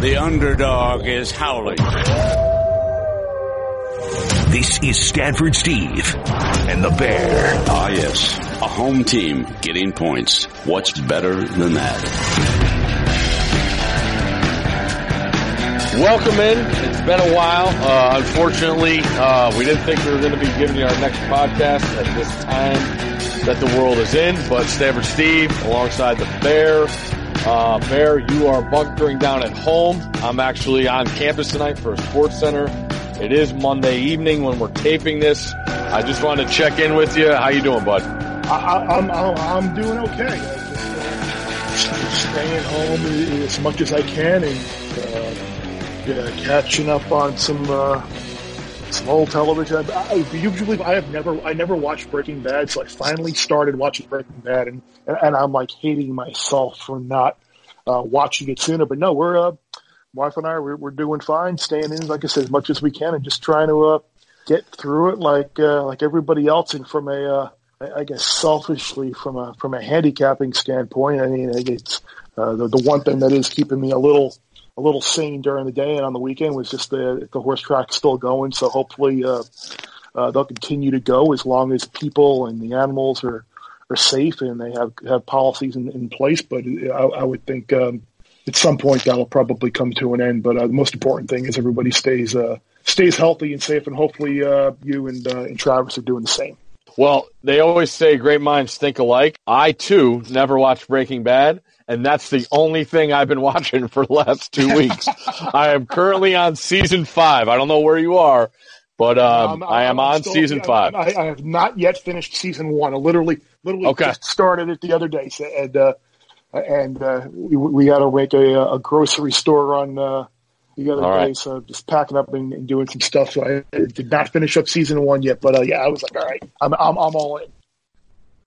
The underdog is howling. This is Stanford Steve and the Bear. Ah, yes. A home team getting points. What's better than that? Welcome in. It's been a while. Uh, unfortunately, uh, we didn't think we were going to be giving you our next podcast at this time that the world is in, but Stanford Steve alongside the Bear. Uh, Bear, you are bunkering down at home. I'm actually on campus tonight for a sports center. It is Monday evening when we're taping this. I just wanted to check in with you. How you doing, bud? I, I'm, I'm I'm doing okay. Just uh, staying home as much as I can and uh, yeah, catching up on some old television. I, I, usually, I have never I never watched Breaking Bad, so I finally started watching Breaking Bad, and and I'm like hating myself for not uh, watching it sooner. But no, we're uh, wife and I we're, we're doing fine, staying in like I said as much as we can, and just trying to uh, get through it like uh, like everybody else. And from a uh, I guess selfishly from a from a handicapping standpoint, I mean it's uh, the the one thing that is keeping me a little a little sane during the day and on the weekend was just the the horse track still going. So hopefully uh, uh, they'll continue to go as long as people and the animals are are safe and they have have policies in, in place. But I, I would think um, at some point that'll probably come to an end. But uh, the most important thing is everybody stays uh, stays healthy and safe, and hopefully uh, you and uh, and Travis are doing the same. Well, they always say great minds think alike. I too never watched Breaking Bad, and that's the only thing I've been watching for the last two weeks. I am currently on season five. I don't know where you are, but um, I am on still, season five. I, I, have not yet finished season one. I literally, literally okay. just started it the other day, and uh, and uh, we, we got to make a, a grocery store run uh, the other All day. Right. So just packing up and, and, doing some stuff. So I did not finish up season one yet, but uh, yeah, I was like, all right, I'm I'm, I'm all in.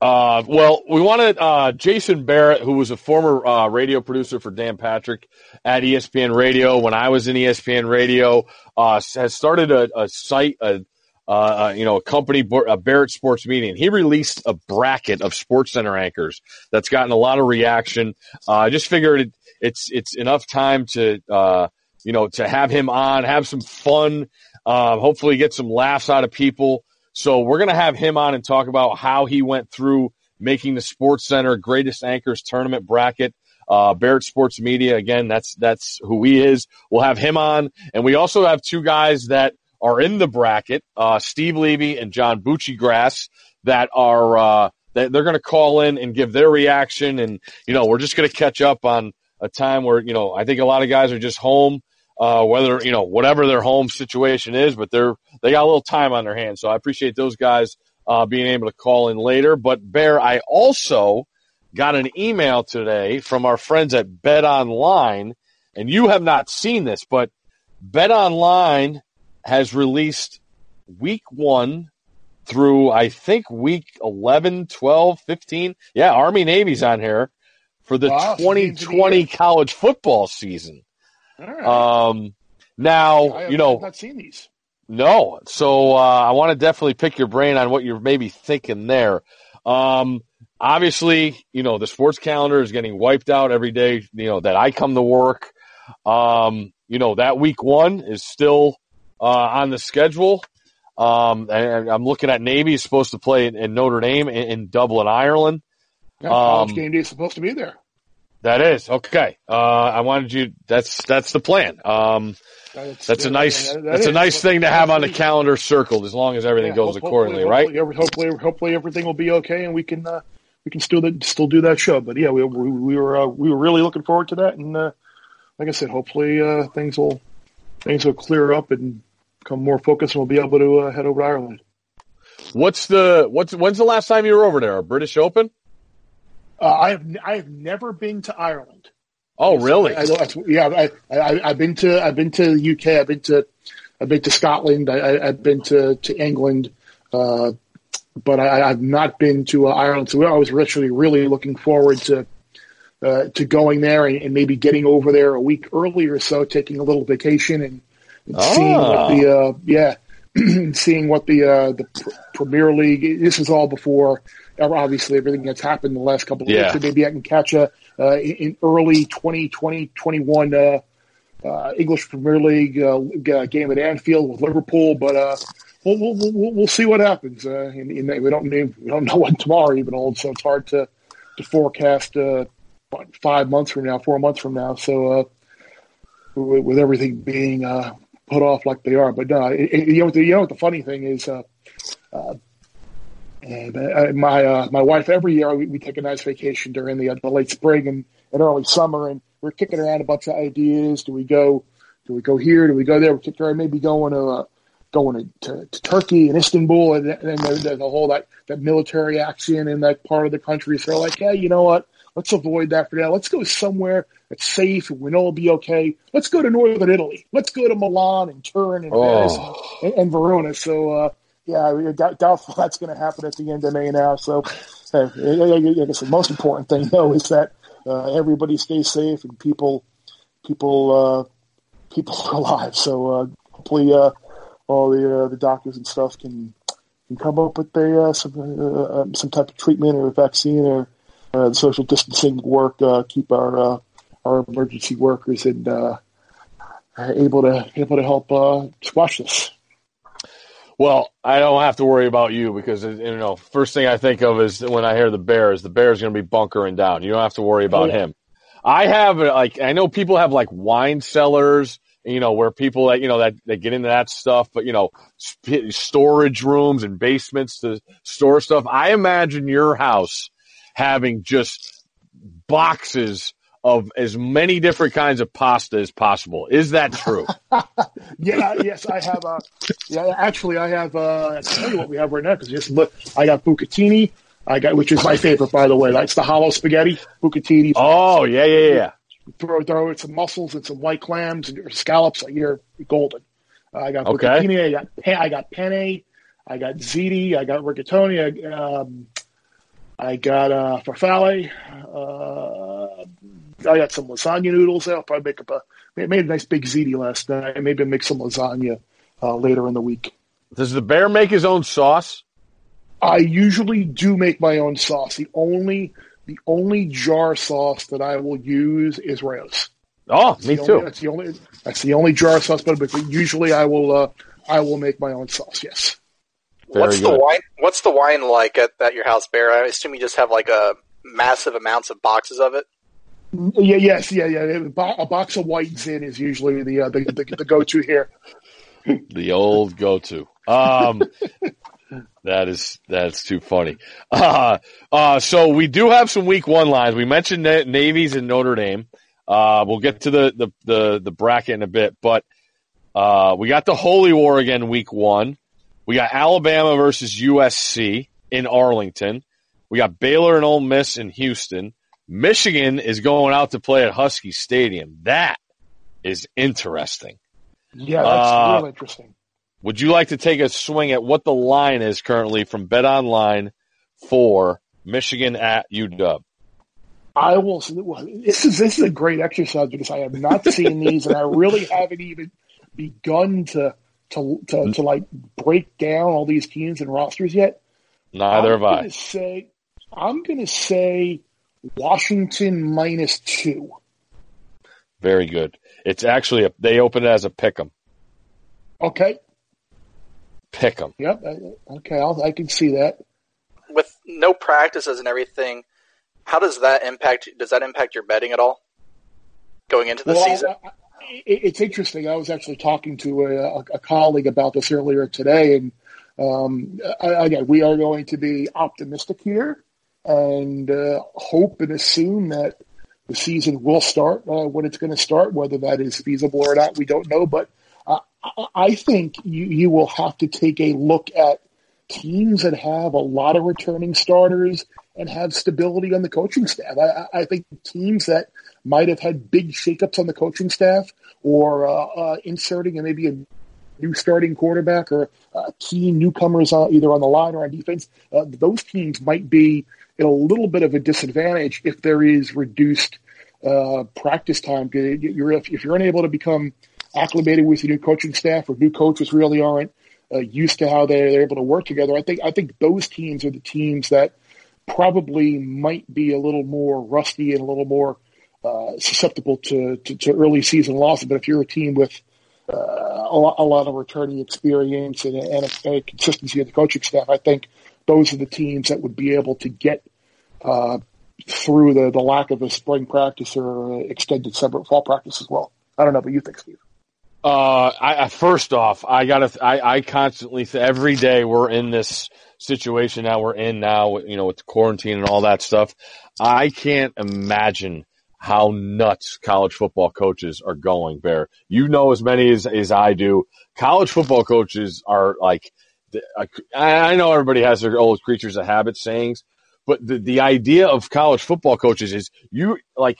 Uh, well, we wanted uh, Jason Barrett, who was a former uh, radio producer for Dan Patrick at ESPN Radio when I was in ESPN Radio, uh, has started a, a site, a, uh, you know, a company, a Barrett Sports Media. He released a bracket of Sports Center anchors that's gotten a lot of reaction. I just figured it, it's it's enough time to uh you know, to have him on, have some fun, uh, hopefully get some laughs out of people. So we're going to have him on and talk about how he went through making the Sports Center Greatest Anchors Tournament bracket. Uh, Barrett Sports Media, again, that's that's who he is. We'll have him on, and we also have two guys that are in the bracket, uh, Steve Levy and John Buccigross, that are uh, that they're going to call in and give their reaction, and you know we're just going to catch up on a time where you know I think a lot of guys are just home uh, whether you know whatever their home situation is, but they're they got a little time on their hands. So I appreciate those guys uh, being able to call in later. But Bear, I also got an email today from our friends at Bet Online, and you have not seen this, but Bet Online has released week one through I think week 11, 12, 15. Yeah, Army Navy's on here for the wow, 2020 college football season. Um, now, have, you know, I've not seen these. No. So, uh, I want to definitely pick your brain on what you're maybe thinking there. Um, obviously, you know, the sports calendar is getting wiped out every day, you know, that I come to work. Um, you know, that week one is still, uh, on the schedule. Um, and I'm looking at Navy is supposed to play in, in Notre Dame in, in Dublin, Ireland. Yeah, college um, game day is supposed to be there. That is okay. Uh, I wanted you. That's that's the plan. Um, that's, that's a nice. That, that that's is. a nice thing to have on the calendar circled, as long as everything yeah, goes accordingly, hopefully, right? Hopefully, hopefully everything will be okay, and we can uh, we can still still do that show. But yeah, we we, we were uh, we were really looking forward to that, and uh, like I said, hopefully uh, things will things will clear up and come more focused, and we'll be able to uh, head over to Ireland. What's the what's when's the last time you were over there? A British Open? Uh, I have I have never been to Ireland. Oh, really? I, I, yeah, I, I have been to I've been to the UK. I've been to I've been to Scotland. I, have been to to England, uh, but I, have not been to uh, Ireland. So I was actually really looking forward to uh, to going there and, and, maybe getting over there a week earlier or so, taking a little vacation and, and oh. seeing what the uh, yeah, seeing what the uh, the Premier League. This is all before obviously everything that's happened in the last couple of yeah. weeks. So maybe I can catch a uh, in early 2020, 21 uh, uh, English Premier League uh, game at Anfield with Liverpool, but uh, we'll, we'll, we'll, we'll, see what happens. Uh, and, and we don't we don't know what tomorrow even holds, so it's hard to to forecast uh, five months from now, four months from now. So uh, with, with, everything being uh, put off like they are, but no, it, it, you know, the, you know what the funny thing is. Uh, uh, and my uh, my wife every year we, we, take a nice vacation during the, the late spring and, and early summer, and we're kicking around a bunch of ideas. Do we go? Do we go here? Do we go there? We're kicking around maybe going to going to, to, to, Turkey and Istanbul and, and the, the, whole that, that military action in that part of the country. So like, hey, you know what? Let's avoid that for now. Let's go somewhere that's safe and we know it'll be okay. Let's go to northern Italy. Let's go to Milan and Turin and oh. and, and, Verona. So uh, yeah, doubtful that's going to happen at the end of May now. So uh, I guess the most important thing though is that uh, everybody stays safe and people people uh, people are alive. So uh, hopefully uh, all the uh, the doctors and stuff can can come up with a some um, some type of treatment or a vaccine or uh, social distancing work. Keep our our emergency workers and able to able to help squash this. Well, I don't have to worry about you because uh, you know first thing I think of is when I hear the Bears, the Bears going to be bunkering down. You don't have to worry about yeah. him. I have uh, like I know people have like wine cellars you know, where people that, you know, that they get into that stuff, but you know, sp- storage rooms and basements to store stuff. I imagine your house having just boxes of as many different kinds of pasta as possible. Is that true? yeah, yes, I have. Uh, yeah, actually, I have. Uh, I'll tell you what we have right now because just look, I got bucatini. I got, which is my favorite, by the way. That's the hollow spaghetti bucatini. Oh yeah, yeah, yeah throw throw some mussels and some white clams and scallops. You're golden. Uh, I got okay. bucatini. I got I got penne. I got ziti. I got rigatoni. I, um, I got uh, farfalle. Uh, I got some lasagna noodles. I'll probably make up a made a nice big ziti last night. Maybe make some lasagna uh, later in the week. Does the bear make his own sauce? I usually do make my own sauce. The only the only jar sauce that I will use is Rao's. Oh, that's me too. Only, that's the only that's the only jar sauce, but, but usually I will uh, I will make my own sauce. Yes. Very what's good. the wine? What's the wine like at, at your house, Bear? I assume you just have like a massive amounts of boxes of it. Yeah. Yes. Yeah. Yeah. A box of white zin is usually the uh, the, the, the go to here. the old go to. Um, That is that's too funny. Uh, uh, so we do have some week one lines. We mentioned Navies and Notre Dame. Uh, we'll get to the, the, the, the, bracket in a bit, but uh, we got the Holy War again week one. We got Alabama versus USC in Arlington. We got Baylor and Ole Miss in Houston. Michigan is going out to play at Husky Stadium. That is interesting. Yeah, that's uh, real interesting. Would you like to take a swing at what the line is currently from Bet Online for Michigan at UW? I will. This is this is a great exercise because I have not seen these, and I really haven't even begun to to to, to like break down all these teams and rosters yet. Neither I'm have I. Say, I'm going to say Washington minus two. Very good. It's actually a, they open it as a pick 'em. Okay pick them. Yep. Okay, I'll, I can see that. With no practices and everything, how does that impact? Does that impact your betting at all going into the well, season? I, I, it's interesting. I was actually talking to a, a colleague about this earlier today, and um, again, we are going to be optimistic here and uh, hope and assume that the season will start uh, when it's going to start. Whether that is feasible or not, we don't know. But I think you, you will have to take a look at teams that have a lot of returning starters and have stability on the coaching staff. I, I think teams that might have had big shakeups on the coaching staff or uh, uh, inserting and maybe a new starting quarterback or uh, key newcomers uh, either on the line or on defense, uh, those teams might be at a little bit of a disadvantage if there is reduced uh, practice time. You're, if, if you're unable to become – acclimated with the new coaching staff or new coaches really aren't uh, used to how they're, they're able to work together. I think I think those teams are the teams that probably might be a little more rusty and a little more uh, susceptible to, to, to, early season losses. But if you're a team with uh, a, lot, a, lot, of returning experience and, and, a, and, consistency of the coaching staff, I think those are the teams that would be able to get uh, through the, the lack of a spring practice or extended summer fall practice as well. I don't know, but you think, Steve? Uh, I, I first off, I gotta, I, I constantly, every day we're in this situation now we're in now, you know, with the quarantine and all that stuff. I can't imagine how nuts college football coaches are going, Bear. You know as many as, as I do. College football coaches are like, I know everybody has their old creatures of habit sayings, but the, the idea of college football coaches is you like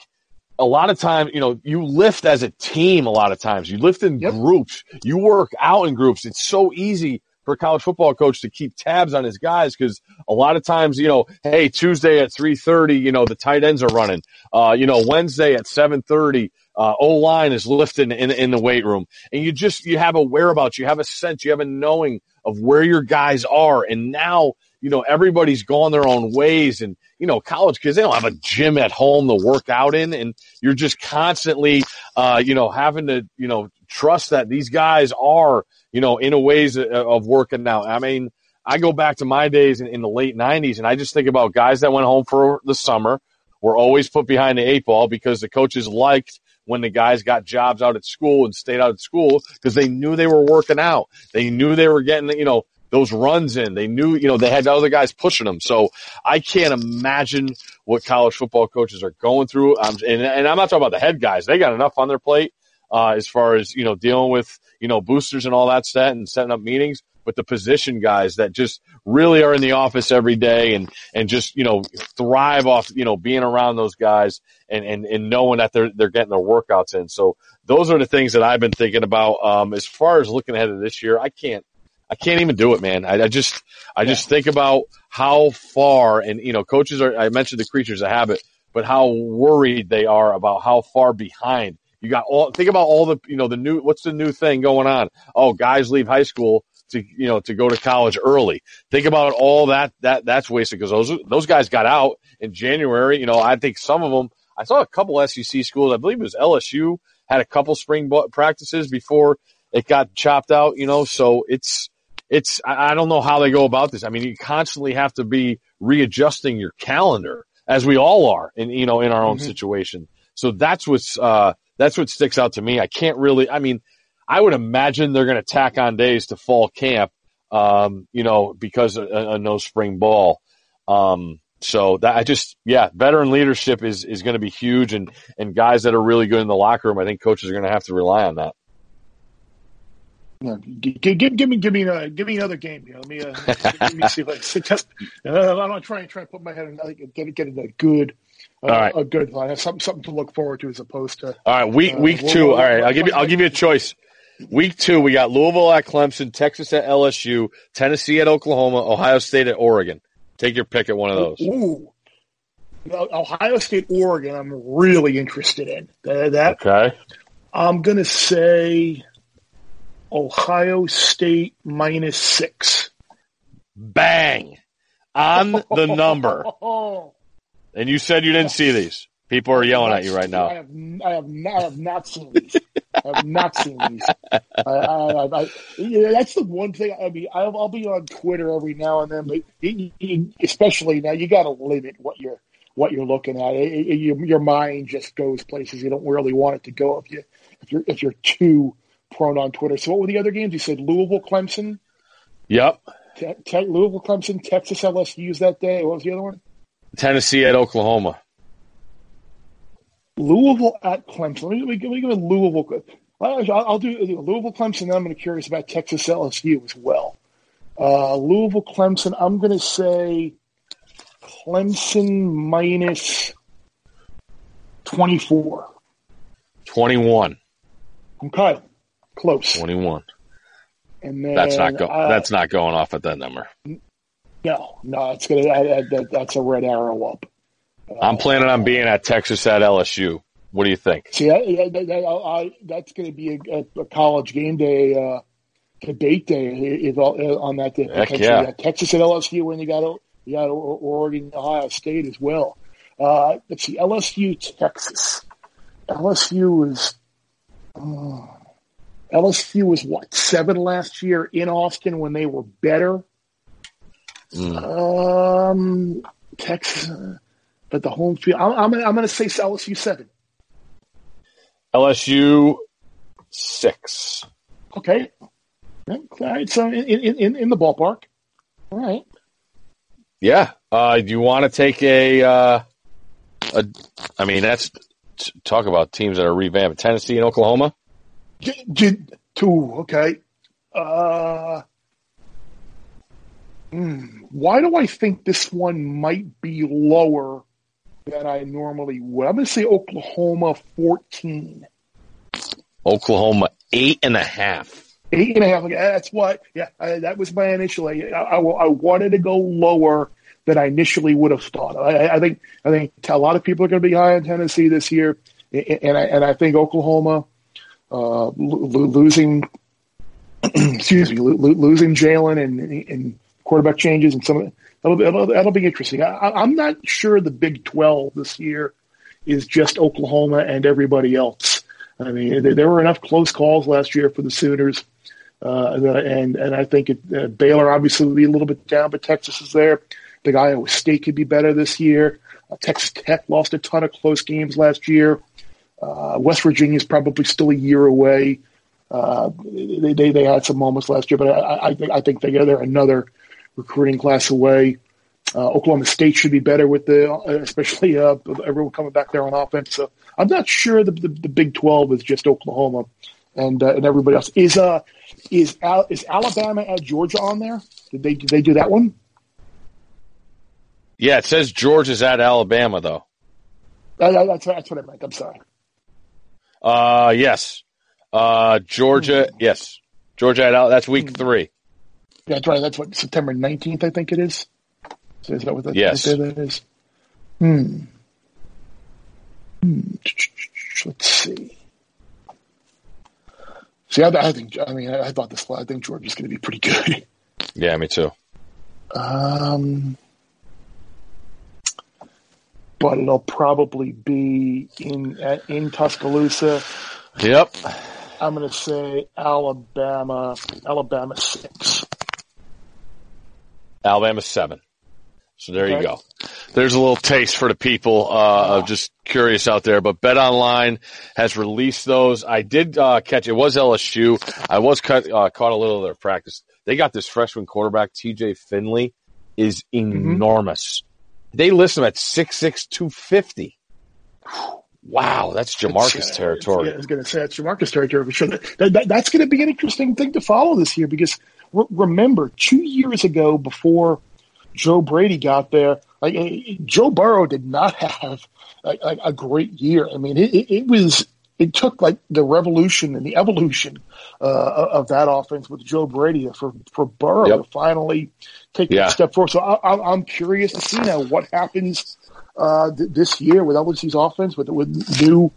a lot of times, you know, you lift as a team a lot of times. You lift in yep. groups. You work out in groups. It's so easy for a college football coach to keep tabs on his guys because a lot of times, you know, hey, Tuesday at 3.30, you know, the tight ends are running. Uh, you know, Wednesday at 7.30, uh, O-line is lifting in, in the weight room. And you just, you have a whereabouts, you have a sense, you have a knowing of where your guys are. And now, you know, everybody's gone their own ways and, you know, college kids, they don't have a gym at home to work out in. And you're just constantly, uh, you know, having to, you know, trust that these guys are, you know, in a ways of working out. I mean, I go back to my days in, in the late '90s, and I just think about guys that went home for the summer were always put behind the eight ball because the coaches liked when the guys got jobs out at school and stayed out at school because they knew they were working out. They knew they were getting, you know, those runs in. They knew, you know, they had other guys pushing them. So I can't imagine what college football coaches are going through. And, and I'm not talking about the head guys. They got enough on their plate uh, as far as you know dealing with you know boosters and all that set and setting up meetings but the position guys that just really are in the office every day and and just you know thrive off you know being around those guys and and, and knowing that they're they're getting their workouts in. So those are the things that I've been thinking about um, as far as looking ahead of this year. I can't I can't even do it man. I, I just I just think about how far and you know coaches are I mentioned the creatures of habit but how worried they are about how far behind you got all think about all the you know the new what's the new thing going on? Oh, guys leave high school to you know to go to college early. Think about all that that that's wasted because those those guys got out in January. You know, I think some of them. I saw a couple SEC schools. I believe it was LSU had a couple spring practices before it got chopped out. You know, so it's it's I don't know how they go about this. I mean, you constantly have to be readjusting your calendar as we all are in you know in our own mm-hmm. situation. So that's what's uh, that's what sticks out to me. I can't really. I mean, I would imagine they're going to tack on days to fall camp, um, you know, because of, of no spring ball. Um, so that I just, yeah, veteran leadership is, is going to be huge and, and guys that are really good in the locker room. I think coaches are going to have to rely on that. Give, give, give me give me uh, give me another game here. Let me uh, let me see just, uh, I'm trying to try and put my head in like, get get a good all right. a good line. Something something to look forward to as opposed to. All right, week uh, week two. All right, I'll give you I'll give you a choice. Week two, we got Louisville at Clemson, Texas at LSU, Tennessee at Oklahoma, Ohio State at Oregon. Take your pick at one of those. Ooh. Ohio State, Oregon. I'm really interested in uh, that. Okay. I'm gonna say Ohio State minus six. Bang on the number. And you said you didn't see these. People are yelling at you right now. I have, I have, not, I have not seen these. I have not seen these. I, I, yeah, that's the one thing. I mean, I'll, I'll, be on Twitter every now and then, but especially now, you got to limit what you're what you're looking at. It, it, your, your mind just goes places you don't really want it to go if you if you're if you're too prone on Twitter. So, what were the other games? You said Louisville, Clemson. Yep. Te- Te- Louisville, Clemson, Texas, LSU that day. What was the other one? Tennessee at Oklahoma. Louisville at Clemson. Let me, let me give a Louisville. I'll, I'll do Louisville, Clemson. Then I'm going to curious about Texas LSU as well. Uh, Louisville, Clemson. I'm going to say Clemson minus 24. 21. Okay. Close. 21. And then, that's not go- uh, that's not going off at that number. No, no, it's gonna. I, I, that, that's a red arrow up. I'm planning on being at Texas at LSU. What do you think? See, I, I, that's going to be a, a, college game day uh, debate day if, uh, on that day. Heck yeah. Texas at LSU when you got you got Oregon, Ohio State as well. Uh, let's see, LSU, Texas. LSU was uh, LSU was what seven last year in Austin when they were better. Um, Texas, uh, but the home field. I'm I'm, I'm going to say LSU seven. LSU six. Okay, all right. So in in in, the ballpark. All right. Yeah. Uh, do you want to take a, uh, a? I mean, that's talk about teams that are revamped. Tennessee and Oklahoma. Did, did two? Okay. Uh, why do I think this one might be lower than I normally would? I'm going to say Oklahoma 14. Oklahoma eight and a half. Eight and a half. That's what. Yeah, I, that was my initial. I, I, I wanted to go lower than I initially would have thought. I, I think. I think a lot of people are going to be high on Tennessee this year, and I, and I think Oklahoma uh, lo- losing. excuse me, lo- losing Jalen and, and quarterback changes and some of it, that'll be, that'll, that'll be interesting. I, I'm not sure the Big Twelve this year is just Oklahoma and everybody else. I mean, there, were enough close calls last year for the Sooners. Uh, and and I think it, uh, Baylor obviously will be a little bit down, but Texas is there. I think Iowa State could be better this year. Uh, Texas Tech lost a ton of close games last year. Uh, West Virginia is probably still a year away. Uh, they, they they had some moments last year, but I, I think I think they they're another recruiting class away. Uh, Oklahoma State should be better with the, especially uh, everyone coming back there on offense. So I'm not sure the, the, the Big 12 is just Oklahoma and uh, and everybody else. Is uh is Al- is Alabama at Georgia on there? Did they did they do that one? Yeah, it says Georgia's at Alabama though. Uh, that's that's what I meant. I'm sorry. Uh, yes. Uh, Georgia, yes. Georgia at Al- that's week three. Yeah, that's right. That's what September 19th, I think it is. So is that what that, Yes. that is? Hmm. Hmm. Let's see. See, I, I think. I mean, I, I thought this. I think Georgia's going to be pretty good. Yeah, me too. Um, but it'll probably be in in Tuscaloosa. Yep. I'm going to say Alabama. Alabama six. Alabama seven. So there you go. There's a little taste for the people, uh, of just curious out there, but Bet Online has released those. I did, uh, catch, it was LSU. I was cut, uh, caught a little of their practice. They got this freshman quarterback, TJ Finley, is enormous. They list him at 6'6", 250. Wow, that's Jamarcus It's, uh, territory. Yeah, I was going to say that's Jamarcus territory for sure. That, that, that's going to be an interesting thing to follow this year because re- remember, two years ago, before Joe Brady got there, like eh, Joe Burrow did not have a, a, a great year. I mean, it, it, it was it took like the revolution and the evolution uh, of that offense with Joe Brady for for Burrow Yep. to finally take Yeah. a step forward. So I, I, I'm curious to see now what happens uh, th- this year with LSU's offense with with new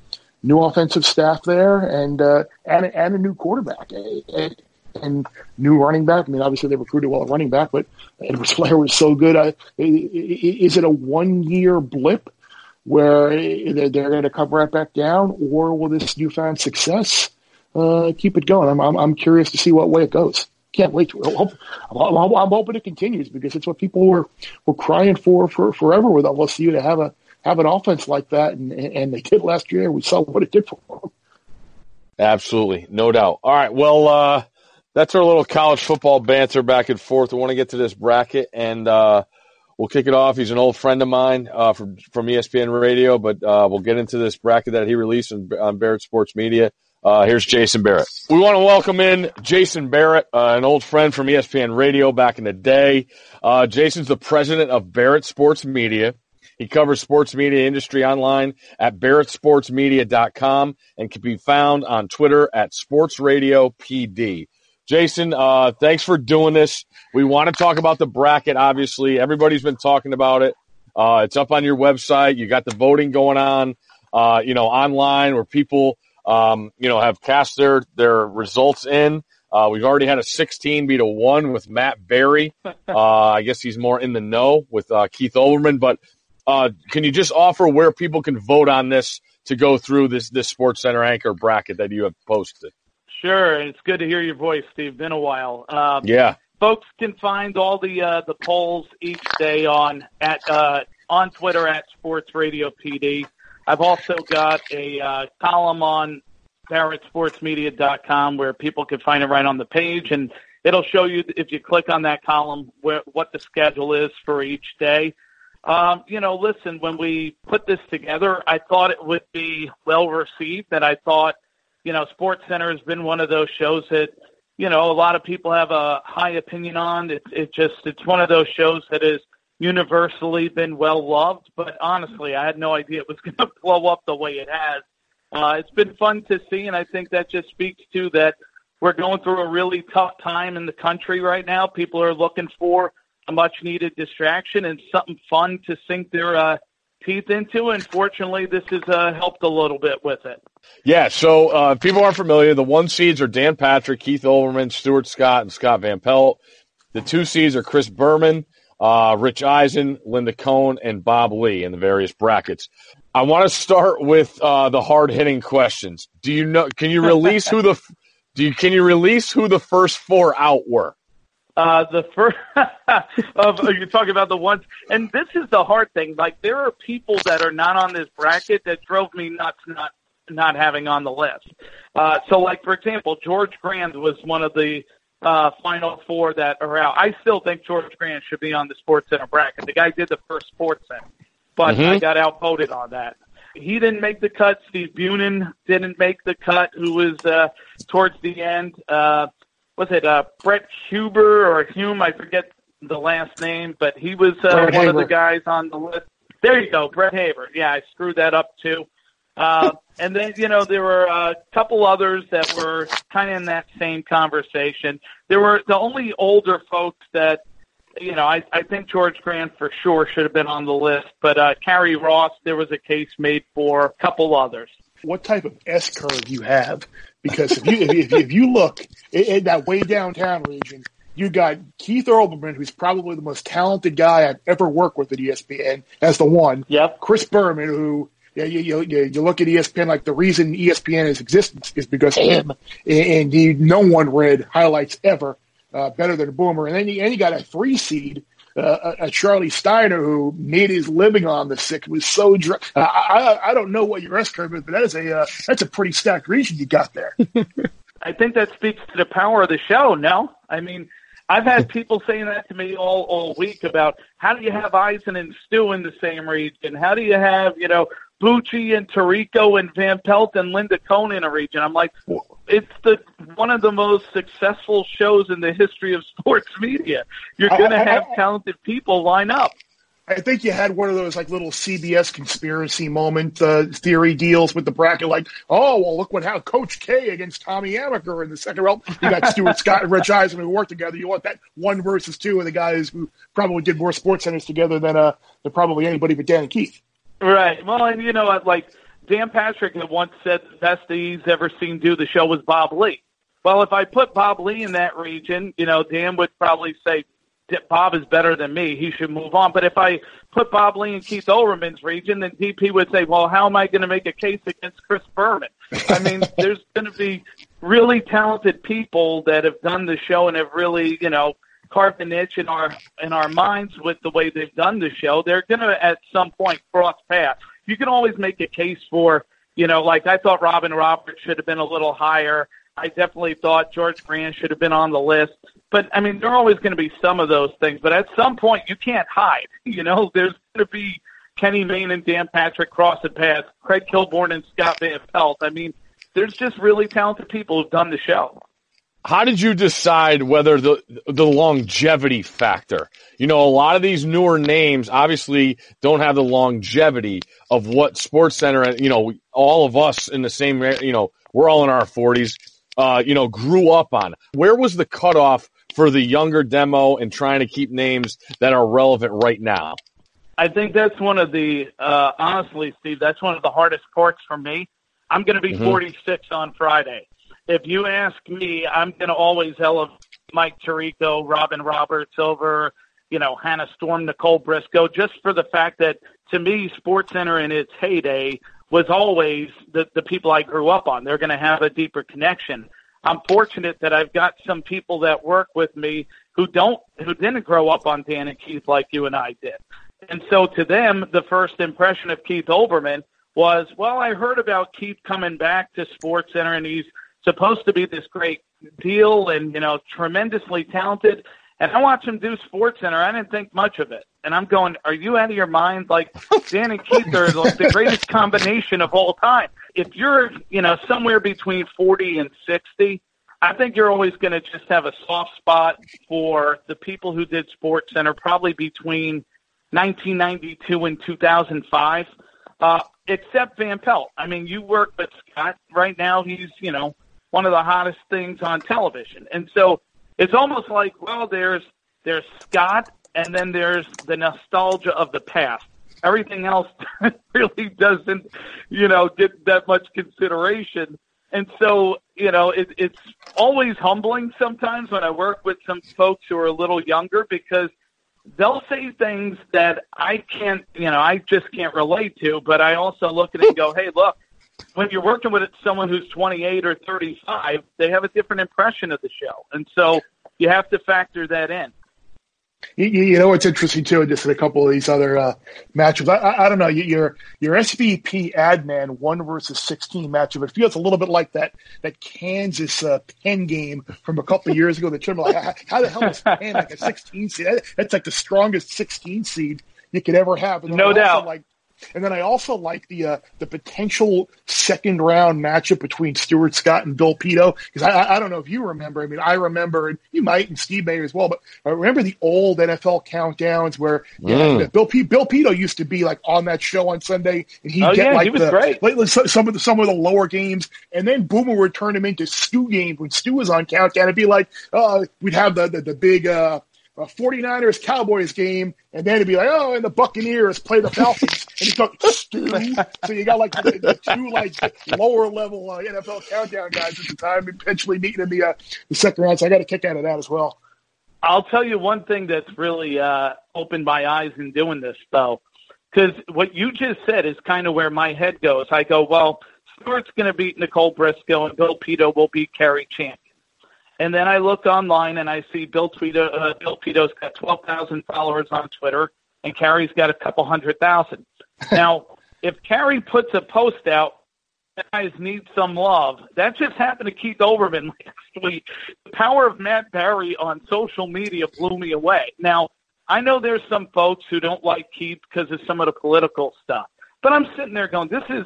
new offensive staff there and uh, and and a new quarterback and, and new running back. I mean, obviously they recruited well at running back, but Edwards-Helaire was so good. I, is it a one year blip where they're, going to come right back down, or will this newfound success uh, keep it going? I'm, I'm I'm curious to see what way it goes. Can't wait to. I'm, I'm, I'm hoping it continues because it's what people were were crying for for forever with LSU to have a have an offense like that, and and they did last year. We saw what it did for them. Absolutely, no doubt. All right, well, uh, that's our little college football banter back and forth. We want to get to this bracket, and uh, we'll kick it off. He's an old friend of mine uh, from from ESPN Radio, but uh, we'll get into this bracket that he released on, on Barrett Sports Media. Uh, here's Jason Barrett. We want to welcome in Jason Barrett, uh, an old friend from ESPN Radio back in the day. Uh, Jason's the president of Barrett Sports Media. He covers sports media industry online at barrettsportsmedia.com and can be found on Twitter at sportsradiopd. PD. Jason, uh, thanks for doing this. We want to talk about the bracket. Obviously, everybody's been talking about it. Uh, it's up on your website. You got the voting going on, uh, you know, online where people, um, you know, have cast their their results in. Uh, we've already had a 16 beat a one with Matt Barrie. Uh, I guess he's more in the know with uh, Keith Olbermann. But uh, can you just offer where people can vote on this to go through this this Sports Center anchor bracket that you have posted. Sure, and it's good to hear your voice, Steve. Been a while. Um, yeah, folks can find all the uh, the polls each day on at uh, on Twitter at Sports Radio PD. I've also got a uh, column on BarrettSportsMedia.com where people can find it right on the page, and it'll show you if you click on that column where, what the schedule is for each day. Um, you know, listen, when we put this together, I thought it would be well received, and I thought, you know, Sports Center has been one of those shows that, you know, a lot of people have a high opinion on. It's it just it's one of those shows that has universally been well loved. But honestly, I had no idea it was going to blow up the way it has. Uh, it's been fun to see, and I think that just speaks to that we're going through a really tough time in the country right now. People are looking for a much needed distraction and something fun to sink their uh, teeth into. And fortunately, this has uh, helped a little bit with it. Yeah. So uh, people aren't familiar. The one seeds are Dan Patrick, Keith Olbermann, Stuart Scott, and Scott Van Pelt. The two seeds are Chris Berman, uh, Rich Eisen, Linda Cohn, and Bob Ley in the various brackets. I want to start with uh, the hard hitting questions. Do you know? Can you release who the do you can you release who the first four out were? Uh, the first of you're talking about the ones, and this is the hard thing. Like there are people that are not on this bracket that drove me nuts not not having on the list. Uh, so, like for example, George Grande was one of the uh, final four that are out. I still think George Grande should be on the Sports Center bracket. The guy did the first Sports Center but mm-hmm. I got outvoted on that. He didn't make the cut. Steve Bunin didn't make the cut, who was uh, towards the end. Uh, was it uh, Brett Huber or Hume? I forget the last name, but he was uh, one Haber. of the guys on the list. There you go, Brett Haber. Yeah, I screwed that up too. Uh, and then, you know, there were a couple others that were kind of in that same conversation. There were the only older folks that you know, I, I think George Grande for sure should have been on the list, but uh, Karie Ross, there was a case made for a couple others. What type of S curve you have? Because if you if, if you look in that way downtown region, you got Keith Olbermann, who's probably the most talented guy I've ever worked with at ESPN, as the one. Yep. Chris Berman, who you, you, you, you look at ESPN like the reason ESPN is existence is because of him, and he, no one read highlights ever uh, better than Boomer. And then you, and you got a three seed, uh, a, Charlie Steiner who made his living on the sick. Was so dry. Uh, I, I don't know what your S curve is, but that is a uh, that's a pretty stacked region you got there. I think that speaks to the power of the show. No, I mean. I've had people saying that to me all all week about how do you have Eisen and Stu in the same region? How do you have you know Bucci and Tirico and Van Pelt and Linda Cohn in a region. I'm like, it's the one of the most successful shows in the history of sports media. You're going to have talented people line up. I think you had one of those like little CBS conspiracy moment uh, theory deals with the bracket, like, oh well, look what how Coach K against Tommy Amaker in the second round. You got Stuart Scott and Rich Eisen who work together. You want that one versus two of the guys who probably did more sports centers together than uh than probably anybody but Dan and Keith. Right. Well, and you know, like Dan Patrick had once said, the best he's ever seen do the show was Bob Ley. Well, if I put Bob Ley in that region, you know, Dan would probably say Bob is better than me. He should move on. But if I put Bob Ley in Keith Olbermann's region, then DP would say, well, how am I going to make a case against Chris Berman? I mean, there's going to be really talented people that have done the show and have really, you know, carved a niche in our in our minds with the way they've done the show. They're going to at some point cross paths. You can always make a case for, you know, like I thought Robin Roberts should have been a little higher. I definitely thought George Grande should have been on the list. But I mean, there are always going to be some of those things. But at some point, you can't hide. You know, there's going to be Kenny Mayne and Dan Patrick crossing paths, Craig Kilborn and Scott Van Pelt. I mean, there's just really talented people who've done the show how did you decide whether the the longevity factor? You know, a lot of these newer names obviously don't have the longevity of what Sports Center and you know all of us in the same you know we're all in our forties. Uh, you know, grew up on. Where was the cutoff for the younger demo and trying to keep names that are relevant right now? I think that's one of the uh, honestly, Steve. That's one of the hardest parts for me. I'm going to be mm-hmm. 46 on Friday if you ask me, I'm going to always elevate Mike Tirico, Robin Roberts over, you know, Hannah Storm, Nicole Briscoe, just for the fact that to me, Sports Center in its heyday was always the the people I grew up on. They're going to have a deeper connection. I'm fortunate that I've got some people that work with me who don't who didn't grow up on Dan and Keith like you and I did. And so to them, the first impression of Keith Olbermann was, well, I heard about Keith coming back to Sports Center and he's supposed to be this great deal and, you know, tremendously talented. And I watch him do Sports Center. I didn't think much of it. And I'm going, are you out of your mind? Like Dan and Keith are like the greatest combination of all time. If you're, you know, somewhere between 40 and 60, I think you're always going to just have a soft spot for the people who did Sports Center, probably between 1992 and 2005. Uh, except Van Pelt. I mean, you work with Scott right now. He's you know one of the hottest things on television, and so it's almost like well, there's there's Scott, and then there's the nostalgia of the past. Everything else really doesn't, you know, get that much consideration. And so, you know, it, it's always humbling sometimes when I work with some folks who are a little younger because they'll say things that I can't, you know, I just can't relate to. But I also look at it and go, hey, look, when you're working with someone who's 28 or 35, they have a different impression of the show, and so you have to factor that in. You, you, know what's interesting too, just in a couple of these other uh, matchups. I, I, I, don't know your your SVP Adnan one versus sixteen matchup. It feels a little bit like that that Kansas uh, Penn game from a couple of years ago. The tournament, like, how, how the hell is Penn like a sixteen seed? That's like the strongest sixteen seed you could ever have. no doubt. Like and then I also like the uh, the potential second round matchup between Stuart Scott and Bill Pidto because I, I don't know if you remember. I mean, I remember, and you might, and Steve Mayer as well. But I remember the old NFL countdowns where mm. yeah, Bill P, Bill Pidto used to be like on that show on Sunday, and he'd oh, get yeah, like he the great. like, some of the some of the lower games, and then Boomer would turn him into Stu games when Stu was on countdown. It'd be like uh, we'd have the the, the big. Uh, a 49ers Cowboys game, and then it'd be like, oh, and the Buccaneers play the Falcons, and you talk Stu. So you got like the, the two like lower level uh, NFL countdown guys at the time, eventually meeting in the uh, the second round. So I got a kick out of that as well. I'll tell you one thing that's really uh, opened my eyes in doing this, though, because what you just said is kind of where my head goes. I go, well, Stuart's going to beat Nicole Briscoe, and Bill Pidto will beat Cari Champion. And then I look online and I see Bill Pidto, uh, Bill Pidto's got 12,000 followers on Twitter, and Cari's got a couple hundred thousand. Now, if Cari puts a post out, guys need some love. That just happened to Keith Olbermann last week. The power of Matt Barrie on social media blew me away. Now, I know there's some folks who don't like Keith because of some of the political stuff. But I'm sitting there going, this is